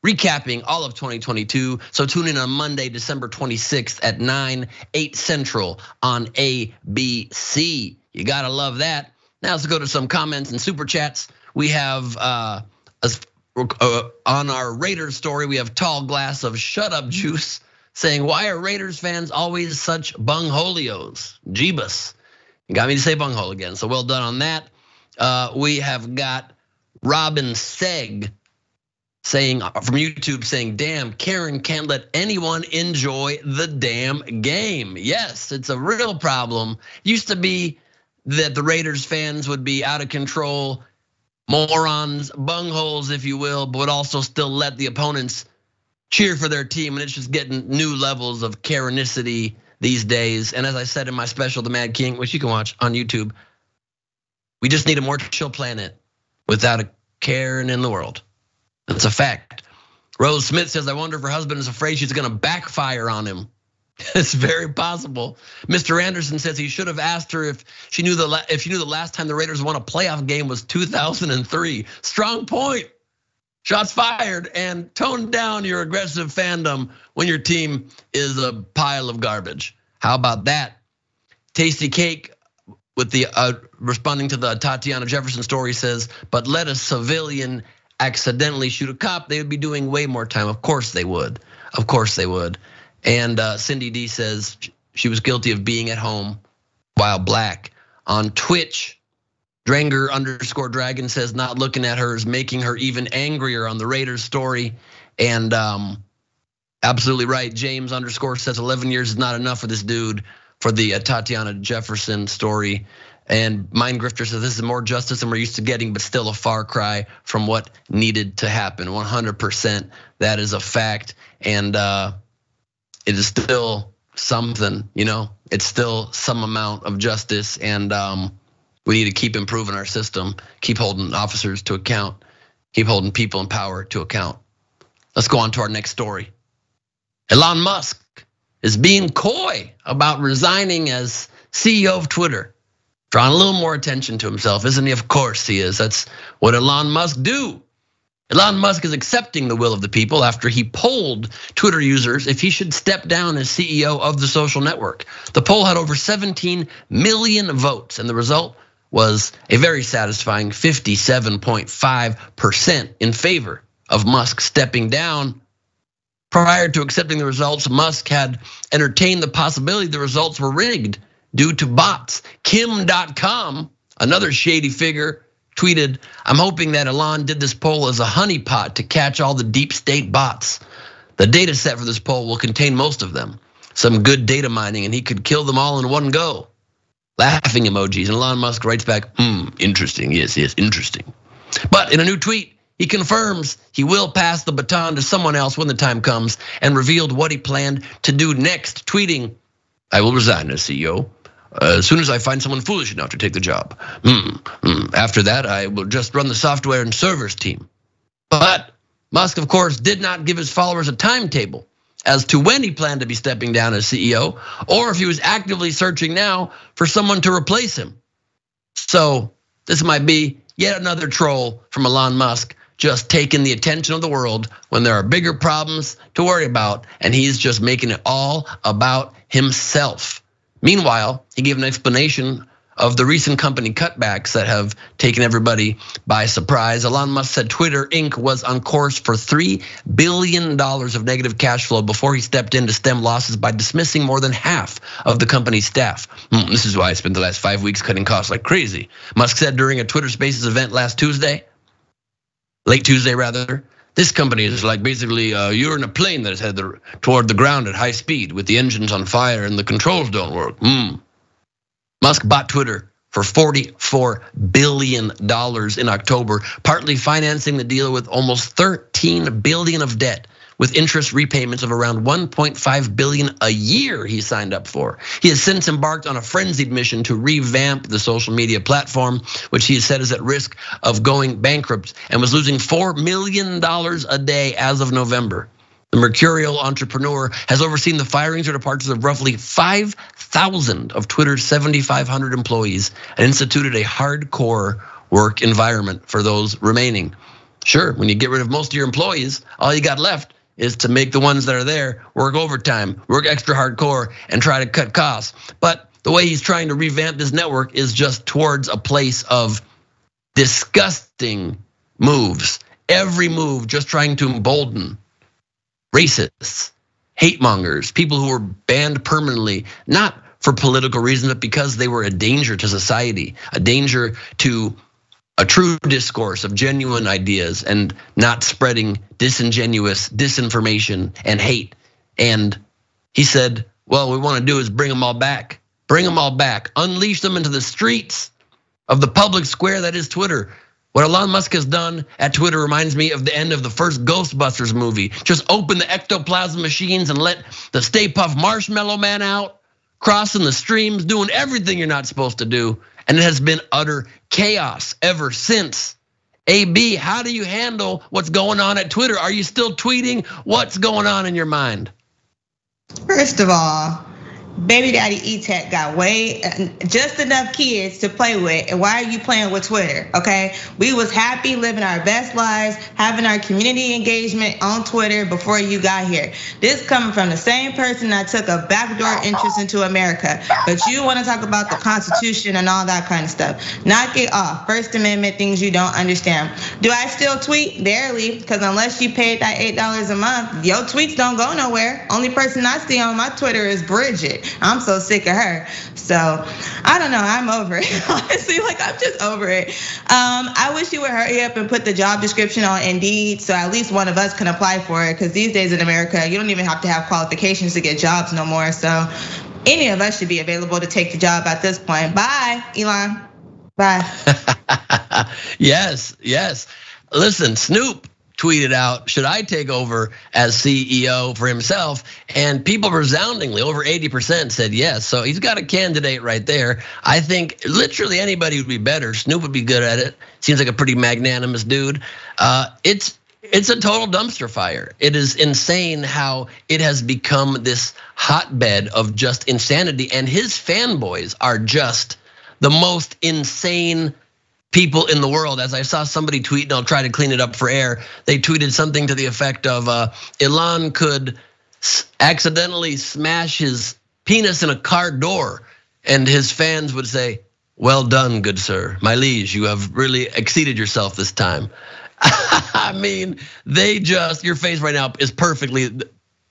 recapping all of 2022. So tune in on Monday, December 26th at 9, 8 Central on ABC. You gotta love that. Now let's go to some comments and super chats. We have uh, uh, on our Raiders story, we have tall glass of shut up juice saying, Why are Raiders fans always such bungholios? Jeebus. You got me to say bunghole again. So well done on that. Uh, we have got Robin Seg saying uh, from YouTube saying, damn, Karen can't let anyone enjoy the damn game. Yes, it's a real problem. Used to be that the Raiders fans would be out of control, morons, bungholes, if you will, but would also still let the opponents cheer for their team. And it's just getting new levels of Karenicity these days. And as I said in my special, The Mad King, which you can watch on YouTube, we just need a more chill planet without a Karen in the world. That's a fact. Rose Smith says, I wonder if her husband is afraid she's gonna backfire on him. It's very possible. Mr. Anderson says he should have asked her if she knew the if she knew the last time the Raiders won a playoff game was 2003. Strong point. Shots fired and tone down your aggressive fandom when your team is a pile of garbage. How about that? Tasty Cake with the uh, responding to the Tatiana Jefferson story says, but let a civilian accidentally shoot a cop, they would be doing way more time. Of course they would. Of course they would. And uh, Cindy D says she was guilty of being at home while black. On Twitch, Dranger underscore Dragon says not looking at her is making her even angrier on the Raiders story. And um, absolutely right. James underscore says 11 years is not enough for this dude for the uh, Tatiana Jefferson story. And Mind Grifter says this is more justice than we're used to getting, but still a far cry from what needed to happen. 100%. That is a fact. And uh, it is still something, you know, it's still some amount of justice. And um, we need to keep improving our system, keep holding officers to account, keep holding people in power to account. Let's go on to our next story. Elon Musk is being coy about resigning as CEO of Twitter drawing a little more attention to himself, isn't he? Of course he is. That's what Elon Musk do. Elon Musk is accepting the will of the people after he polled Twitter users if he should step down as CEO of the social network. The poll had over 17 million votes, and the result was a very satisfying 57.5% in favor of Musk stepping down. Prior to accepting the results, Musk had entertained the possibility the results were rigged due to bots. Kim Dotcom, another shady figure, tweeted, I'm hoping that Elon did this poll as a honeypot to catch all the deep state bots. The data set for this poll will contain most of them. Some good data mining, and he could kill them all in one go. Laughing emojis. And Elon Musk writes back, hmm, interesting. Yes, yes, interesting. But in a new tweet, he confirms he will pass the baton to someone else when the time comes and revealed what he planned to do next, tweeting, I will resign as CEO as soon as I find someone foolish enough to take the job. Mm, mm. After that, I will just run the software and servers team. But Musk, of course, did not give his followers a timetable as to when he planned to be stepping down as CEO or if he was actively searching now for someone to replace him. So this might be yet another troll from Elon Musk just taking the attention of the world when there are bigger problems to worry about, and he's just making it all about himself. Meanwhile, he gave an explanation of the recent company cutbacks that have taken everybody by surprise. Elon Musk said Twitter Inc. was on course for $3 billion of negative cash flow before he stepped in to stem losses by dismissing more than half of the company's staff. Hmm, this is why I spent the last five weeks cutting costs like crazy. Musk said during a Twitter Spaces event last Tuesday, late Tuesday rather, this company is like basically uh, you're in a plane that is headed toward the ground at high speed with the engines on fire and the controls don't work. Hmm. Musk bought Twitter for $44 billion in October, partly financing the deal with almost 13 billion of debt with interest repayments of around 1.5 billion a year he signed up for. He has since embarked on a frenzied mission to revamp the social media platform, which he has said is at risk of going bankrupt and was losing 4 million dollars a day as of November. The mercurial entrepreneur has overseen the firings or departures of roughly 5,000 of Twitter's 7,500 employees and instituted a hardcore work environment for those remaining. Sure, when you get rid of most of your employees, all you got left is to make the ones that are there work overtime, work extra hardcore, and try to cut costs. But the way he's trying to revamp this network is just towards a place of disgusting moves. Every move just trying to embolden racists, hate mongers, people who were banned permanently, not for political reasons, but because they were a danger to society, a danger to a true discourse of genuine ideas and not spreading disingenuous disinformation and hate. And he said, well, we want to do is bring them all back, bring them all back, unleash them into the streets of the public square that is Twitter. What Elon Musk has done at Twitter reminds me of the end of the first Ghostbusters movie. Just open the ectoplasm machines and let the Stay Puft Marshmallow Man out, crossing the streams, doing everything you're not supposed to do. And it has been utter chaos ever since. AB, how do you handle what's going on at Twitter? Are you still tweeting? What's going on in your mind? First of all, baby daddy E-Tech got way just enough kids to play with. And why are you playing with twitter okay? We was happy living our best lives having our community engagement on twitter before you got here. This coming from the same person that took a backdoor interest into america. But you want to talk about the constitution and all that kind of stuff. Knock it off. First amendment things you don't understand. Do i still tweet? Barely. Because unless you paid that eight dollars a month your tweets don't go nowhere. Only person i see on my twitter is bridget I'm so sick of her. So I don't know. I'm over it. Honestly, like I'm just over it. Um, I wish you would hurry up and put the job description on Indeed so at least one of us can apply for it. Because these days in America, you don't even have to have qualifications to get jobs no more. So any of us should be available to take the job at this point. Bye, Elon. Bye. yes, yes. Listen, Snoop tweeted out, should I take over as CEO for himself? And people resoundingly, over 80% said yes. So he's got a candidate right there. I think literally anybody would be better. Snoop would be good at it. Seems like a pretty magnanimous dude. Uh, it's it's a total dumpster fire. It is insane how it has become this hotbed of just insanity. And his fanboys are just the most insane people in the world. As I saw somebody tweet, and I'll try to clean it up for air. They tweeted something to the effect of uh, Elon could accidentally smash his penis in a car door, and his fans would say, "Well done, good sir, my liege. You have really exceeded yourself this time." I mean, they just your face right now is perfectly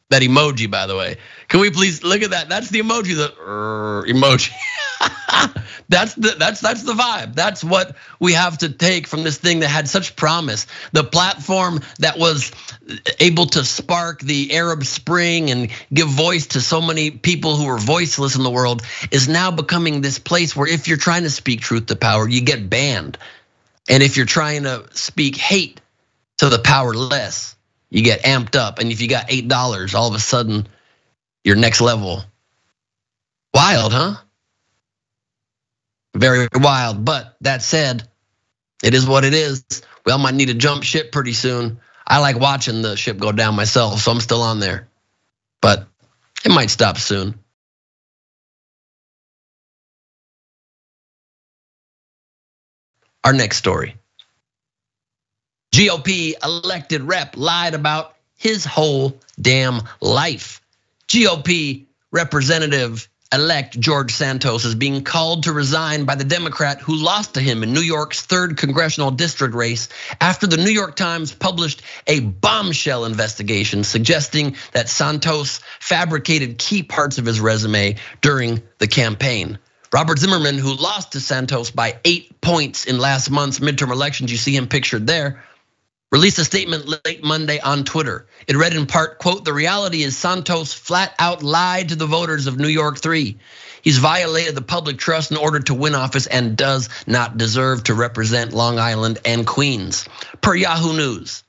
that emoji, by the way. Can we please look at that? That's the emoji, the emoji. that's the that's that's the vibe. That's what we have to take from this thing that had such promise. The platform that was able to spark the Arab Spring and give voice to so many people who were voiceless in the world is now becoming this place where if you're trying to speak truth to power, you get banned. And if you're trying to speak hate to the powerless, you get amped up. And if you got $8, all of a sudden you're next level. Wild, huh? Very wild. But that said, it is what it is. We all might need to jump ship pretty soon. I like watching the ship go down myself, so I'm still on there. But it might stop soon. Our next story. GOP elected rep lied about his whole damn life. GOP representative elect George Santos is being called to resign by the Democrat who lost to him in New York's third congressional district race after the New York Times published a bombshell investigation suggesting that Santos fabricated key parts of his resume during the campaign. Robert Zimmerman, who lost to Santos by eight points in last month's midterm elections, you see him pictured there, released a statement late Monday on Twitter. It read in part, quote, the reality is Santos flat out lied to the voters of New York 3. He's violated the public trust in order to win office and does not deserve to represent Long Island and Queens. Per Yahoo News,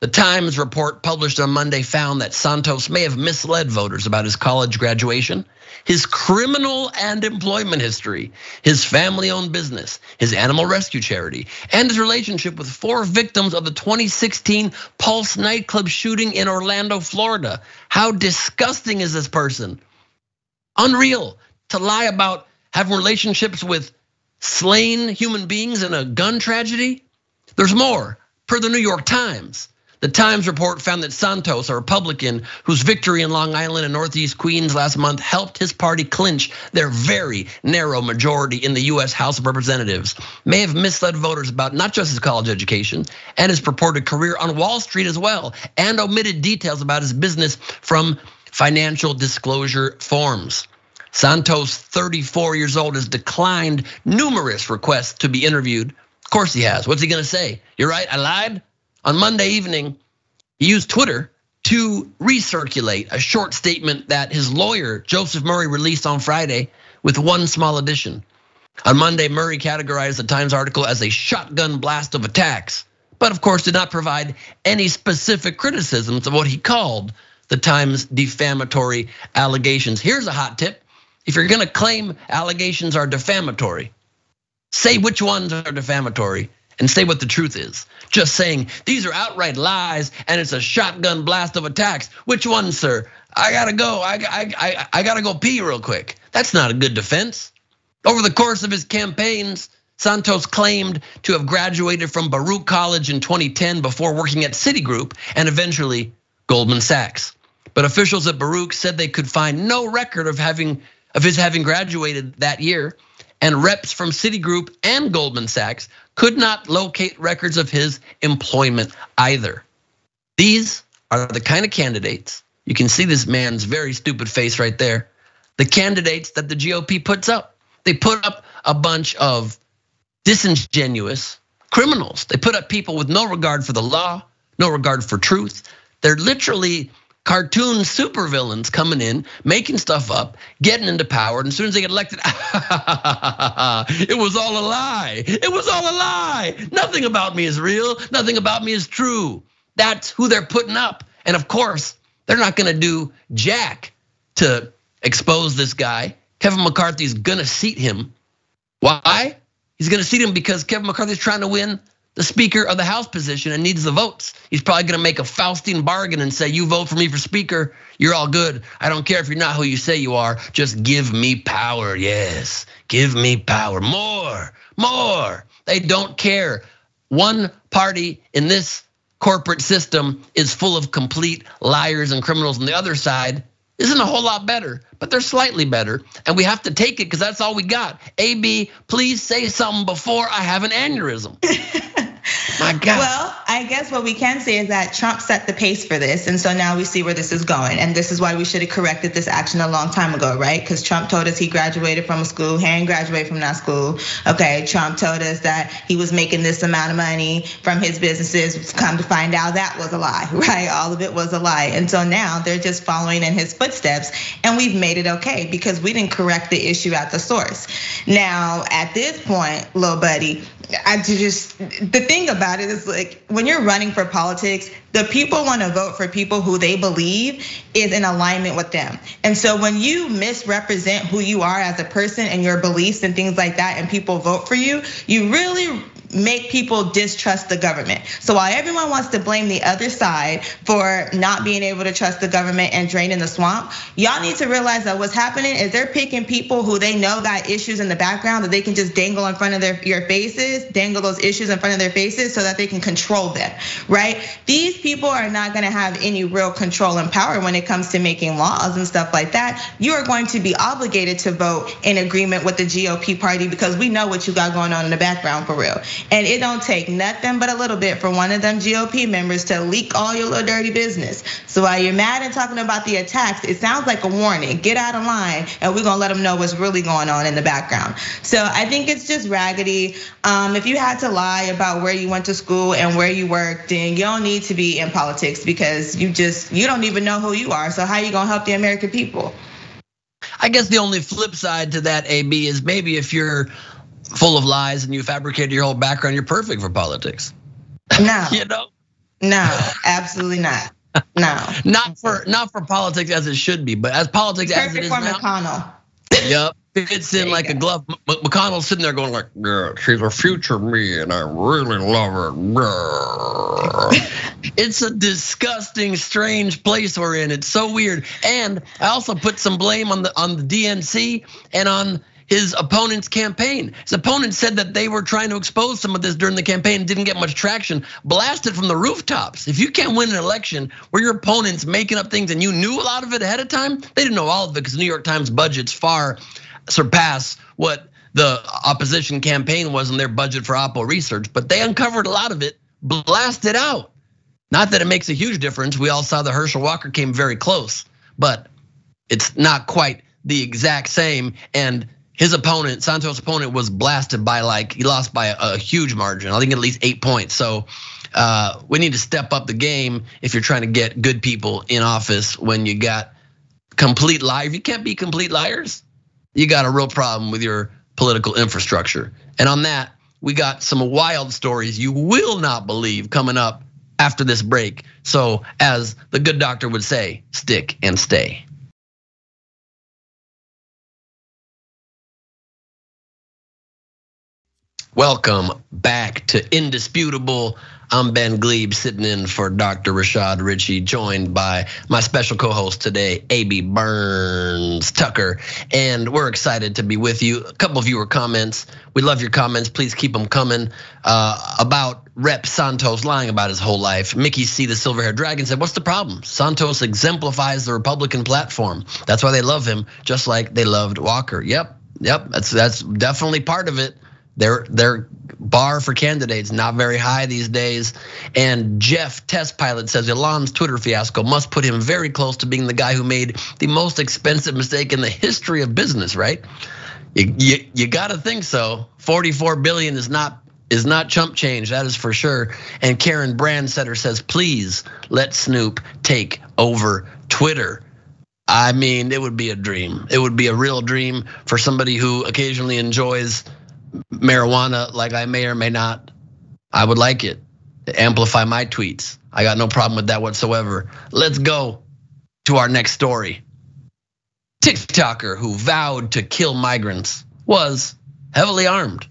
the Times report published on Monday found that Santos may have misled voters about his college graduation, his criminal and employment history, his family owned business, his animal rescue charity, and his relationship with four victims of the 2016 Pulse nightclub shooting in Orlando, Florida. How disgusting is this person? Unreal to lie about having relationships with slain human beings in a gun tragedy. There's more, per the New York Times. The Times report found that Santos, a Republican whose victory in Long Island and Northeast Queens last month helped his party clinch their very narrow majority in the US House of Representatives, may have misled voters about not just his college education and his purported career on Wall Street as well, and omitted details about his business from financial disclosure forms. Santos, 34 years old, has declined numerous requests to be interviewed. Of course he has. What's he gonna say? You're right, I lied. On Monday evening, he used Twitter to recirculate a short statement that his lawyer, Joseph Murray, released on Friday with one small addition. On Monday, Murray categorized the Times article as a shotgun blast of attacks, but of course did not provide any specific criticisms of what he called the Times defamatory allegations. Here's a hot tip. If you're gonna claim allegations are defamatory, say which ones are defamatory and say what the truth is. Just saying these are outright lies and it's a shotgun blast of attacks. Which one, sir? I gotta go. I, I, I, I gotta go pee real quick. That's not a good defense. Over the course of his campaigns, Santos claimed to have graduated from Baruch College in 2010 before working at Citigroup and eventually Goldman Sachs. But officials at Baruch said they could find no record of having of his having graduated that year and reps from Citigroup and Goldman Sachs could not locate records of his employment either. These are the kind of candidates, you can see this man's very stupid face right there. The candidates that the GOP puts up. They put up a bunch of disingenuous criminals. They put up people with no regard for the law, no regard for truth. They're literally cartoon supervillains coming in, making stuff up, getting into power, and as soon as they get elected, it was all a lie. It was all a lie. Nothing about me is real. Nothing about me is true. That's who they're putting up. And of course, they're not gonna do jack to expose this guy. Kevin McCarthy's gonna seat him. Why? He's gonna seat him because Kevin McCarthy's trying to win the Speaker of the House position and needs the votes. He's probably gonna make a Faustian bargain and say, You vote for me for Speaker, you're all good. I don't care if you're not who you say you are, just give me power. Yes, give me power. More, more. They don't care. One party in this corporate system is full of complete liars and criminals, and the other side isn't a whole lot better, but they're slightly better. And we have to take it because that's all we got. AB, please say something before I have an aneurysm. My God. Well, I guess what we can say is that Trump set the pace for this. And so now we see where this is going. And this is why we should have corrected this action a long time ago, right? Because Trump told us he graduated from a school, he didn't graduate from that school. Okay, Trump told us that he was making this amount of money from his businesses. Come to find out that was a lie, right? All of it was a lie. And so now they're just following in his footsteps. And we've made it okay because we didn't correct the issue at the source. Now, at this point, little buddy, I just the thing about it is like when you're running for politics, the people want to vote for people who they believe is in alignment with them. And so when you misrepresent who you are as a person and your beliefs and things like that, and people vote for you, you really make people distrust the government. So while everyone wants to blame the other side for not being able to trust the government and draining the swamp, y'all need to realize that what's happening is they're picking people who they know got issues in the background that they can just dangle in front of their your faces, dangle those issues in front of their faces so that they can control them, right? These people are not gonna have any real control and power when it comes to making laws and stuff like that. You are going to be obligated to vote in agreement with the GOP party because we know what you got going on in the background for real. And it don't take nothing but a little bit for one of them GOP members to leak all your little dirty business. So while you're mad and talking about the attacks, it sounds like a warning. Get out of line, and we're gonna let them know what's really going on in the background. So I think it's just raggedy. Um, if you had to lie about where you went to school and where you worked, then you don't need to be in politics because you just you don't even know who you are. So how you gonna help the American people? I guess the only flip side to that, AB, is maybe if you're full of lies and you fabricated your whole background, you're perfect for politics. No. you know? No, absolutely not. No. not for not for politics as it should be, but as politics perfect as it is for now. McConnell. Yep. Fits in like a glove. McConnell's sitting there going like, yeah, she's a future me and I really love her. it's a disgusting, strange place we're in. It's so weird. And I also put some blame on the on the DNC and on his opponent's campaign. His opponent said that they were trying to expose some of this during the campaign didn't get much traction. Blasted from the rooftops. If you can't win an election where your opponent's making up things and you knew a lot of it ahead of time, they didn't know all of it because New York Times budgets far surpass what the opposition campaign was in their budget for Oppo research, but they uncovered a lot of it, blasted out. Not that it makes a huge difference. We all saw the Herschel Walker came very close, but it's not quite the exact same. And his opponent, Santos' opponent, was blasted by like he lost by a, huge margin. I think at least eight points. So uh, we need to step up the game if you're trying to get good people in office when you got complete liars. You can't be complete liars. You got a real problem with your political infrastructure. And on that, we got some wild stories you will not believe coming up after this break. So, as the good doctor would say, stick and stay. Welcome back to Indisputable. I'm Ben Gleib sitting in for Dr. Rashad Richey, joined by my special co-host today, AB Burns Tucker. And we're excited to be with you. A couple of viewer comments. We love your comments. Please keep them coming. Uh, about Rep Santos lying about his whole life. Mickey C, the silver haired dragon, said, What's the problem? Santos exemplifies the Republican platform. That's why they love him, just like they loved Walker. Yep, yep, that's that's definitely part of it. Their their bar for candidates not very high these days. And Jeff Test Pilot says Elon's Twitter fiasco must put him very close to being the guy who made the most expensive mistake in the history of business, right? You you, you got to think so. 44 billion is not is not chump change, that is for sure. And Karen Brandsetter says, please let Snoop take over Twitter. I mean, it would be a dream. It would be a real dream for somebody who occasionally enjoys marijuana like I may or may not, I would like it to amplify my tweets. I got no problem with that whatsoever. Let's go to our next story. TikToker who vowed to kill migrants was heavily armed.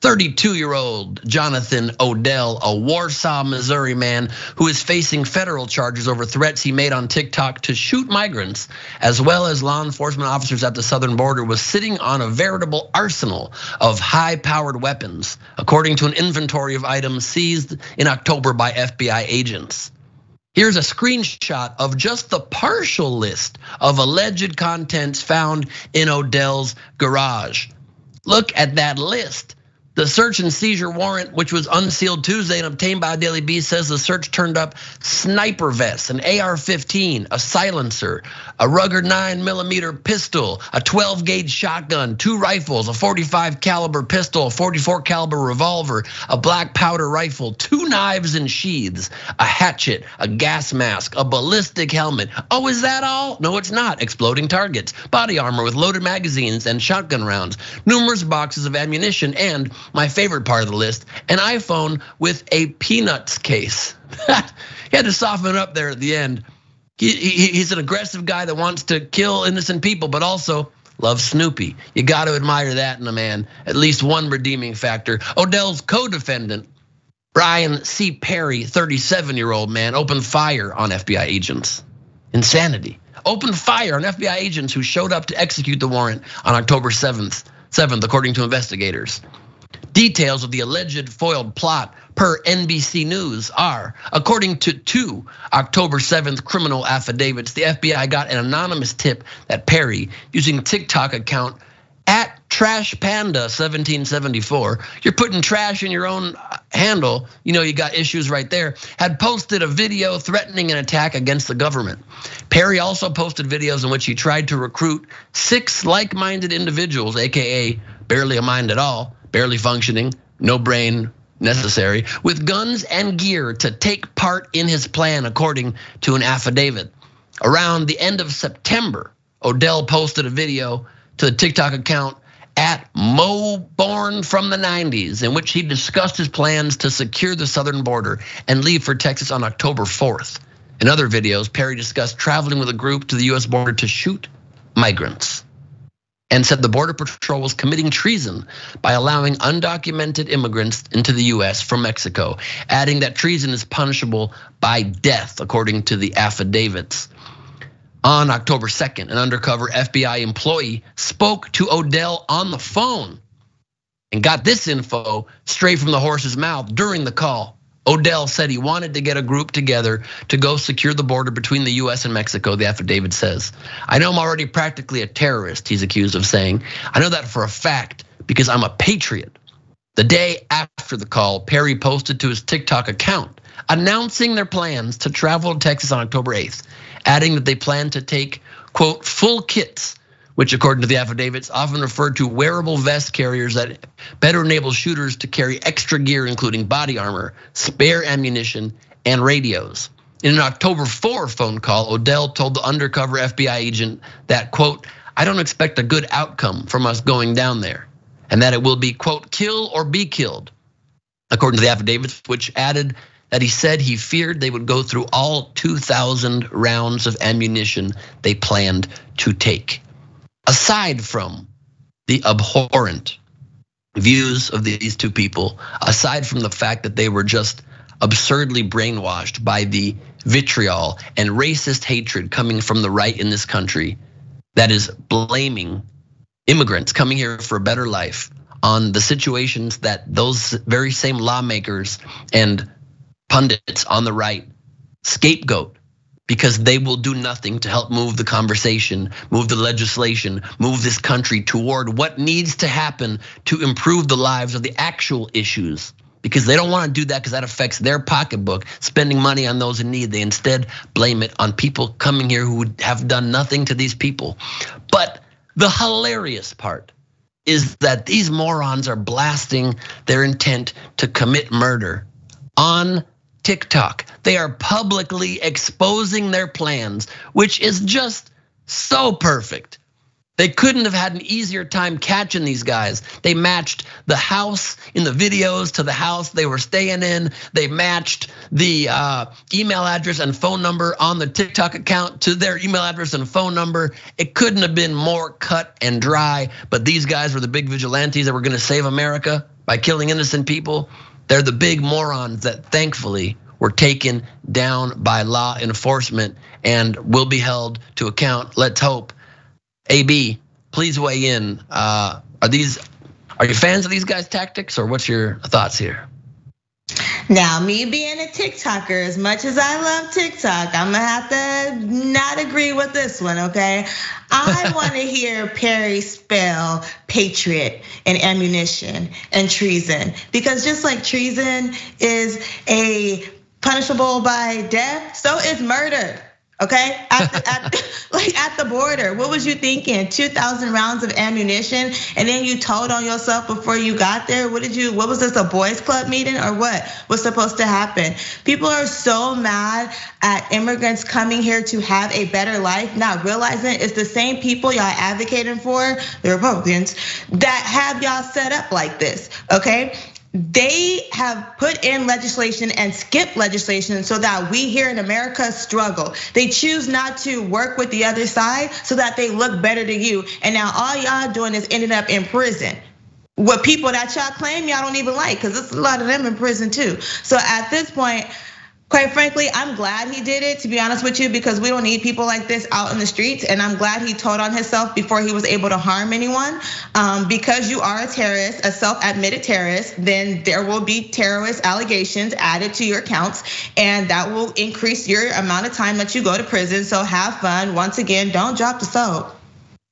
32 year old Jonathan Odell, a Warsaw, Missouri man who is facing federal charges over threats he made on TikTok to shoot migrants, as well as law enforcement officers at the southern border, was sitting on a veritable arsenal of high powered weapons, according to an inventory of items seized in October by FBI agents. Here's a screenshot of just the partial list of alleged contents found in Odell's garage. Look at that list. The search and seizure warrant, which was unsealed Tuesday and obtained by Daily Beast, says the search turned up sniper vests, an AR-15, a silencer, a Ruger 9 millimeter pistol, a 12 gauge shotgun, two rifles, a 45 caliber pistol, a 44 caliber revolver, a black powder rifle, two knives and sheaths, a hatchet, a gas mask, a ballistic helmet. Oh, is that all? No, it's not. Exploding targets, body armor with loaded magazines and shotgun rounds, numerous boxes of ammunition, and my favorite part of the list, an iPhone with a peanuts case. he had to soften up there at the end. He, he, he's an aggressive guy that wants to kill innocent people, but also loves Snoopy. You got to admire that in a man. At least one redeeming factor. Odell's co-defendant, Brian C. Perry, 37 year old man, opened fire on FBI agents. Insanity. Opened fire on FBI agents who showed up to execute the warrant on October 7th, 7th, according to investigators. Details of the alleged foiled plot per NBC News are according to two October 7th criminal affidavits, the FBI got an anonymous tip that Perry, using TikTok account at Trash Panda 1774, you're putting trash in your own handle, you know, you got issues right there, had posted a video threatening an attack against the government. Perry also posted videos in which he tried to recruit six like minded individuals, AKA barely a mind at all, barely functioning, no brain necessary, with guns and gear to take part in his plan, according to an affidavit. Around the end of September, Odell posted a video to the TikTok account at Mo Born from the 90s, in which he discussed his plans to secure the southern border and leave for Texas on October 4th. In other videos, Perry discussed traveling with a group to the US border to shoot migrants and said the Border Patrol was committing treason by allowing undocumented immigrants into the US from Mexico, adding that treason is punishable by death, according to the affidavits. On October 2nd, an undercover FBI employee spoke to Odell on the phone and got this info straight from the horse's mouth during the call. Odell said he wanted to get a group together to go secure the border between the US and Mexico, the affidavit says. I know I'm already practically a terrorist, he's accused of saying. I know that for a fact because I'm a patriot. The day after the call, Perry posted to his TikTok account announcing their plans to travel to Texas on October 8th, adding that they plan to take, quote, full kits which according to the affidavits often referred to wearable vest carriers that better enable shooters to carry extra gear, including body armor, spare ammunition, and radios. In an October 4 phone call, Odell told the undercover FBI agent that, quote, I don't expect a good outcome from us going down there, and that it will be, quote, kill or be killed, according to the affidavits, which added that he said he feared they would go through all 2,000 rounds of ammunition they planned to take aside from the abhorrent views of these two people, aside from the fact that they were just absurdly brainwashed by the vitriol and racist hatred coming from the right in this country that is blaming immigrants coming here for a better life on the situations that those very same lawmakers and pundits on the right scapegoat because they will do nothing to help move the conversation, move the legislation, move this country toward what needs to happen to improve the lives of the actual issues. Because they don't want to do that because that affects their pocketbook, spending money on those in need. They instead blame it on people coming here who would have done nothing to these people. But the hilarious part is that these morons are blasting their intent to commit murder on TikTok. They are publicly exposing their plans, which is just so perfect. They couldn't have had an easier time catching these guys. They matched the house in the videos to the house they were staying in. They matched the uh, email address and phone number on the TikTok account to their email address and phone number. It couldn't have been more cut and dry. But these guys were the big vigilantes that were going to save America by killing innocent people. They're the big morons that thankfully were taken down by law enforcement and will be held to account. Let's hope. AB, please weigh in. Uh, are these are you fans of these guys' tactics or what's your thoughts here? Now, me being a TikToker, as much as I love TikTok, I'm gonna have to not agree with this one, okay? I wanna hear Perry spell patriot and ammunition and treason. Because just like treason is a punishable by death, so is murder. Okay, at the, at, like at the border, what was you thinking? Two thousand rounds of ammunition, and then you told on yourself before you got there. What did you? What was this? A boys' club meeting or what was supposed to happen? People are so mad at immigrants coming here to have a better life, not realizing it's the same people y'all advocating for, the Republicans, that have y'all set up like this. Okay, they have put in legislation and skipped legislation so that we here in America struggle. They choose not to work with the other side so that they look better to you. And now all y'all doing is ending up in prison with people that y'all claim y'all don't even like, because there's a lot of them in prison too. So at this point, quite frankly, I'm glad he did it, to be honest with you, because we don't need people like this out in the streets. And I'm glad he told on himself before he was able to harm anyone. Um, because you are a terrorist, a self admitted terrorist, then there will be terrorist allegations added to your accounts. And that will increase your amount of time that you go to prison. So have fun. Once again, don't drop the soap.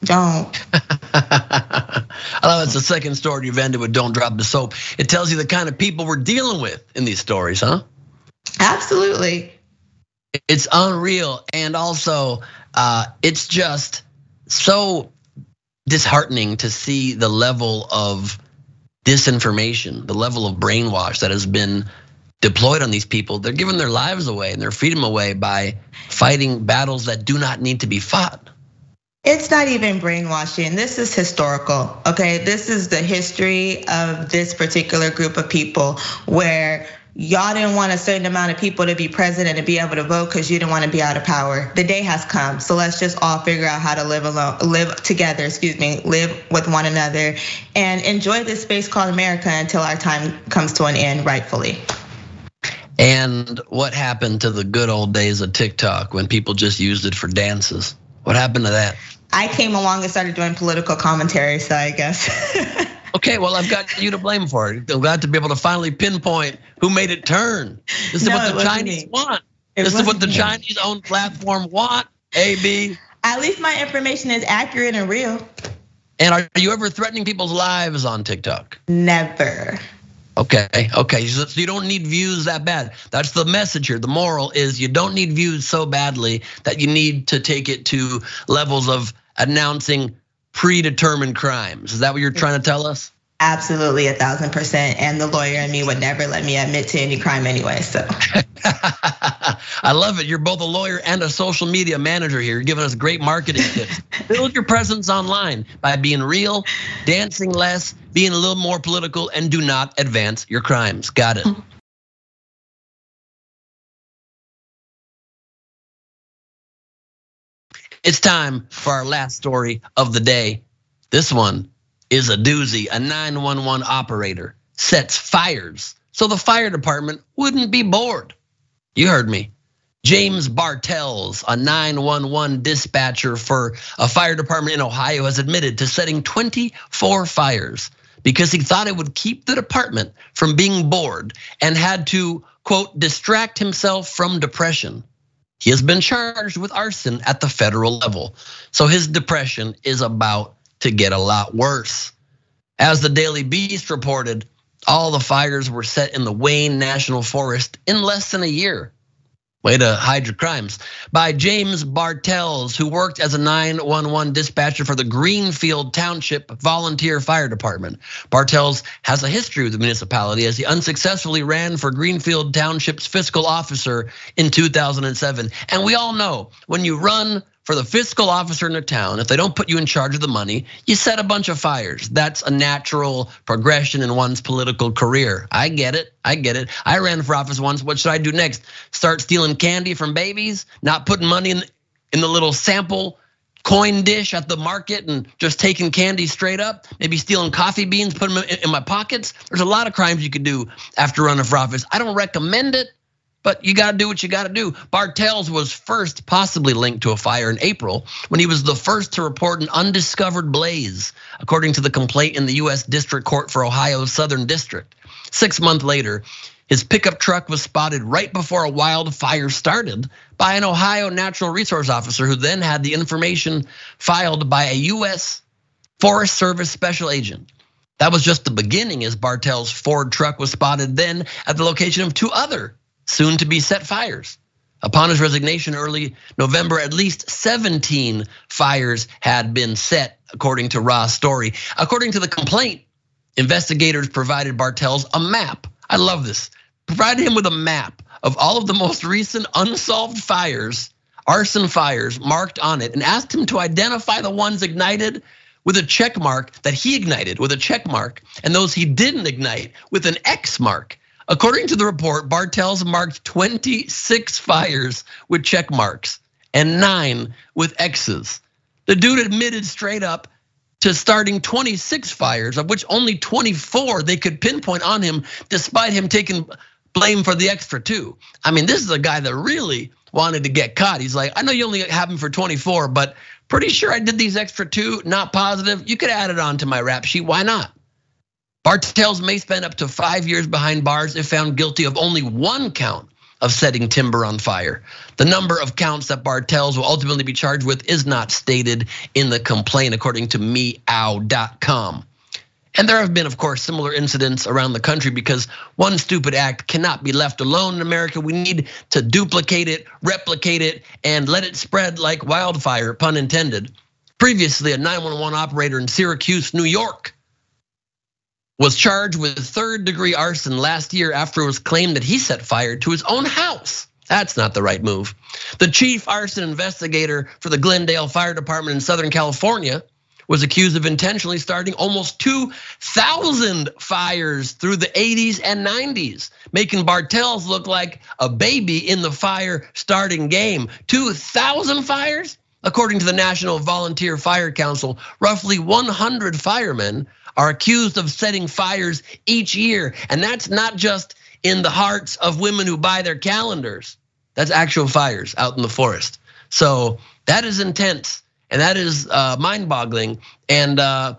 Don't. I love it's the second story you've ended with "Don't drop the soap." It tells you the kind of people we're dealing with in these stories, huh? Absolutely. It's unreal. And also, uh, it's just so disheartening to see the level of disinformation, the level of brainwash that has been deployed on these people. They're giving their lives away and their freedom away by fighting battles that do not need to be fought. It's not even brainwashing. This is historical, okay? This is the history of this particular group of people where y'all didn't want a certain amount of people to be president and be able to vote because you didn't want to be out of power. The day has come. So let's just all figure out how to live alone, live together, excuse me, live with one another and enjoy this space called America until our time comes to an end rightfully. And what happened to the good old days of TikTok when people just used it for dances? What happened to that? I came along and started doing political commentary, so I guess. Okay, well, I've got you to blame for it. I'm glad to be able to finally pinpoint who made it turn. This is No, what the Chinese me. want. It This is what the me. Chinese owned platform want. AB. At least my information is accurate and real. And are you ever threatening people's lives on TikTok? Never. Okay, okay. So you don't need views that bad. That's the message here. The moral is you don't need views so badly that you need to take it to levels of announcing predetermined crimes. Is that what you're trying to tell us? Absolutely, a thousand percent. And the lawyer and me would never let me admit to any crime anyway. So I love it. You're both a lawyer and a social media manager here. You're giving us great marketing tips. Build your presence online by being real, dancing less, being a little more political, and do not advance your crimes. Got it. It's time for our last story of the day. This one is a doozy. A 911 operator sets fires so the fire department wouldn't be bored. You heard me. James Bartels, a 911 dispatcher for a fire department in Ohio, has admitted to setting 24 fires because he thought it would keep the department from being bored and had to, quote, distract himself from depression. He has been charged with arson at the federal level. So his depression is about to get a lot worse. As the Daily Beast reported, all the fires were set in the Wayne National Forest in less than a year. Way to hide your crimes. By James Bartels, who worked as a 911 dispatcher for the Greenfield Township Volunteer Fire Department. Bartels has a history with the municipality as he unsuccessfully ran for Greenfield Township's fiscal officer in 2007. And we all know when you run for the fiscal officer in a town, if they don't put you in charge of the money, you set a bunch of fires. That's a natural progression in one's political career. I get it. I get it. I ran for office once. What should I do next? Start stealing candy from babies? Not putting money in in the little sample coin dish at the market and just taking candy straight up? Maybe stealing coffee beans, putting them in my pockets? There's a lot of crimes you could do after running for office. I don't recommend it. But you got to do what you got to do. Bartels was first possibly linked to a fire in April when he was the first to report an undiscovered blaze, according to the complaint in the US District Court for Ohio's Southern District. Six months later, his pickup truck was spotted right before a wildfire started by an Ohio natural resource officer who then had the information filed by a US Forest Service special agent. That was just the beginning as Bartel's Ford truck was spotted then at the location of two other soon to be set fires. Upon his resignation early November, at least 17 fires had been set, according to Ra's story. According to the complaint, investigators provided Bartels a map. I love this. Provided him with a map of all of the most recent unsolved fires, arson fires marked on it, and asked him to identify the ones ignited with a check mark that he ignited with a check mark, and those he didn't ignite with an X mark. According to the report, Bartels marked 26 fires with check marks and nine with X's. The dude admitted straight up to starting 26 fires, of which only 24 they could pinpoint on him, despite him taking blame for the extra two. I mean, this is a guy that really wanted to get caught. He's like, I know you only have him for 24, but pretty sure I did these extra two, not positive. You could add it on to my rap sheet. Why not? Bartels may spend up to five years behind bars if found guilty of only one count of setting timber on fire. The number of counts that Bartels will ultimately be charged with is not stated in the complaint, according to meow.com. And there have been, of course, similar incidents around the country because one stupid act cannot be left alone in America. We need to duplicate it, replicate it, and let it spread like wildfire, pun intended. Previously, a 911 operator in Syracuse, New York, was charged with third degree arson last year after it was claimed that he set fire to his own house. That's not the right move. The chief arson investigator for the Glendale Fire Department in Southern California was accused of intentionally starting almost 2,000 fires through the 80s and 90s, making Bartels look like a baby in the fire starting game. 2,000 fires? According to the National Volunteer Fire Council, roughly 100 firemen are accused of setting fires each year. And that's not just in the hearts of women who buy their calendars. That's actual fires out in the forest. So that is intense and that is uh, mind boggling. And uh,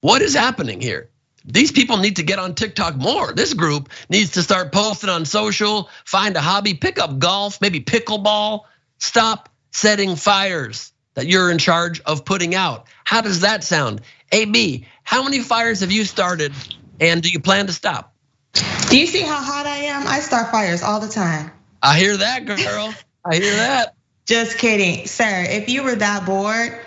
what is happening here? These people need to get on TikTok more. This group needs to start posting on social, find a hobby, pick up golf, maybe pickleball. Stop setting fires that you're in charge of putting out. How does that sound? AB, how many fires have you started and do you plan to stop? Do you see how hot I am? I start fires all the time. I hear that, girl. I hear that. Just kidding. Sir, if you were that bored,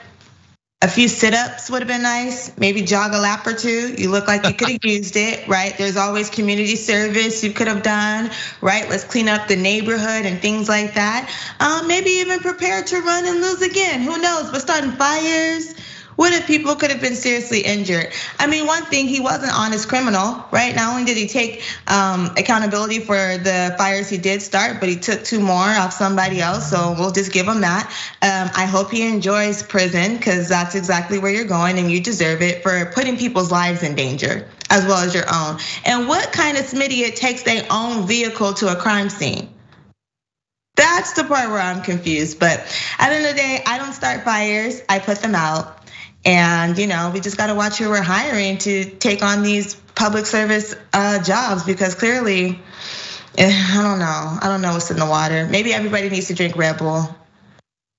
a few sit-ups would have been nice. Maybe jog a lap or two. You look like you could have used it, right? There's always community service you could have done, right? Let's clean up the neighborhood and things like that. Um, maybe even prepare to run and lose again. Who knows? But starting fires, what if people could have been seriously injured? I mean, one thing, he was an honest criminal, right? Not only did he take um, accountability for the fires he did start, but he took two more off somebody else. So we'll just give him that. Um, I hope he enjoys prison because that's exactly where you're going and you deserve it for putting people's lives in danger as well as your own. And what kind of Smitty it takes their own vehicle to a crime scene? That's the part where I'm confused. But at the end of the day, I don't start fires, I put them out. And you know, we just got to watch who we're hiring to take on these public service jobs because clearly, eh, I don't know. I don't know what's in the water. Maybe everybody needs to drink Red Bull.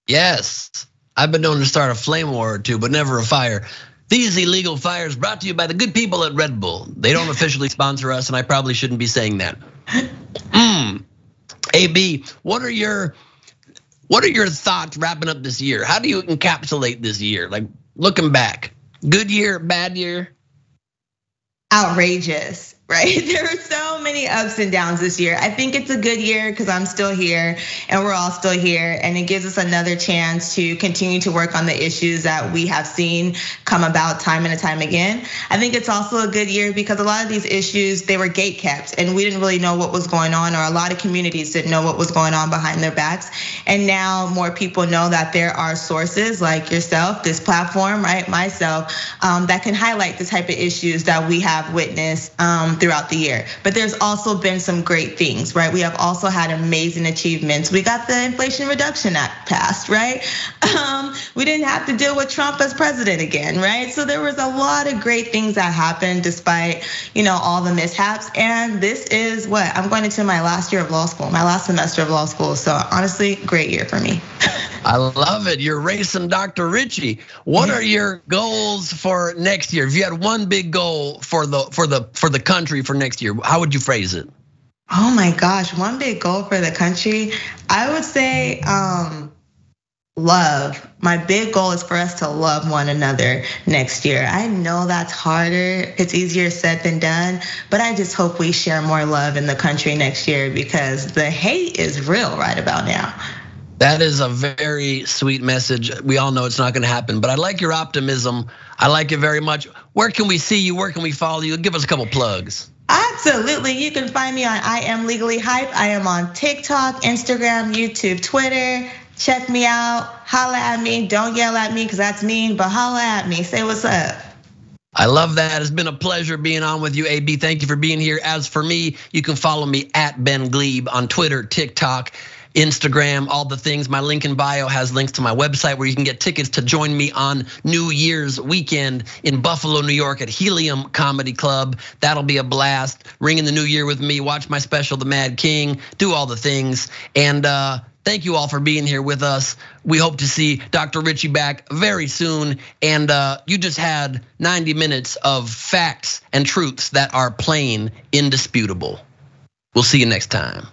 Yes, I've been known to start a flame war or two, but never a fire. These illegal fires brought to you by the good people at Red Bull. They don't officially sponsor us, and I probably shouldn't be saying that. Hmm. AB, what are your what are your thoughts wrapping up this year? How do you encapsulate this year? Like looking back? Good year, bad year? Outrageous right? There are so many ups and downs this year. I think it's a good year because I'm still here and we're all still here. And it gives us another chance to continue to work on the issues that we have seen come about time and time again. I think it's also a good year because a lot of these issues, they were gate kept and we didn't really know what was going on, or a lot of communities didn't know what was going on behind their backs. And now more people know that there are sources like yourself, this platform, right? Myself, um, that can highlight the type of issues that we have witnessed um, throughout the year. But there's also been some great things, right? We have also had amazing achievements. We got the Inflation Reduction Act passed, right? Um, we didn't have to deal with Trump as president again, right? So there was a lot of great things that happened despite, you know, all the mishaps. And this is what I'm going into my last year of law school, my last semester of law school. So honestly, great year for me. I love it. You're racing Dr. Richey. What are your goals for next year? If you had one big goal for the for the for the country for next year, how would you phrase it? Oh my gosh, one big goal for the country. I would say um love. My big goal is for us to love one another next year. I know that's harder. It's easier said than done, but I just hope we share more love in the country next year because the hate is real right about now. That is a very sweet message. We all know it's not going to happen, but I like your optimism. I like it very much. Where can we see you? Where can we follow you? Give us a couple plugs. Absolutely. You can find me on I Am Legally Hype. I am on TikTok, Instagram, YouTube, Twitter. Check me out. Holla at me. Don't yell at me because that's mean, but holla at me. Say what's up. I love that. It's been a pleasure being on with you, AB. Thank you for being here. As for me, you can follow me at Ben Gleib on Twitter, TikTok. Instagram, all the things. My link in bio has links to my website where you can get tickets to join me on New Year's weekend in Buffalo, New York at Helium Comedy Club. That'll be a blast. Ring in the new year with me, watch my special, The Mad King, do all the things. And uh, thank you all for being here with us. We hope to see Dr. Richey back very soon. And uh, you just had 90 minutes of facts and truths that are plain indisputable. We'll see you next time.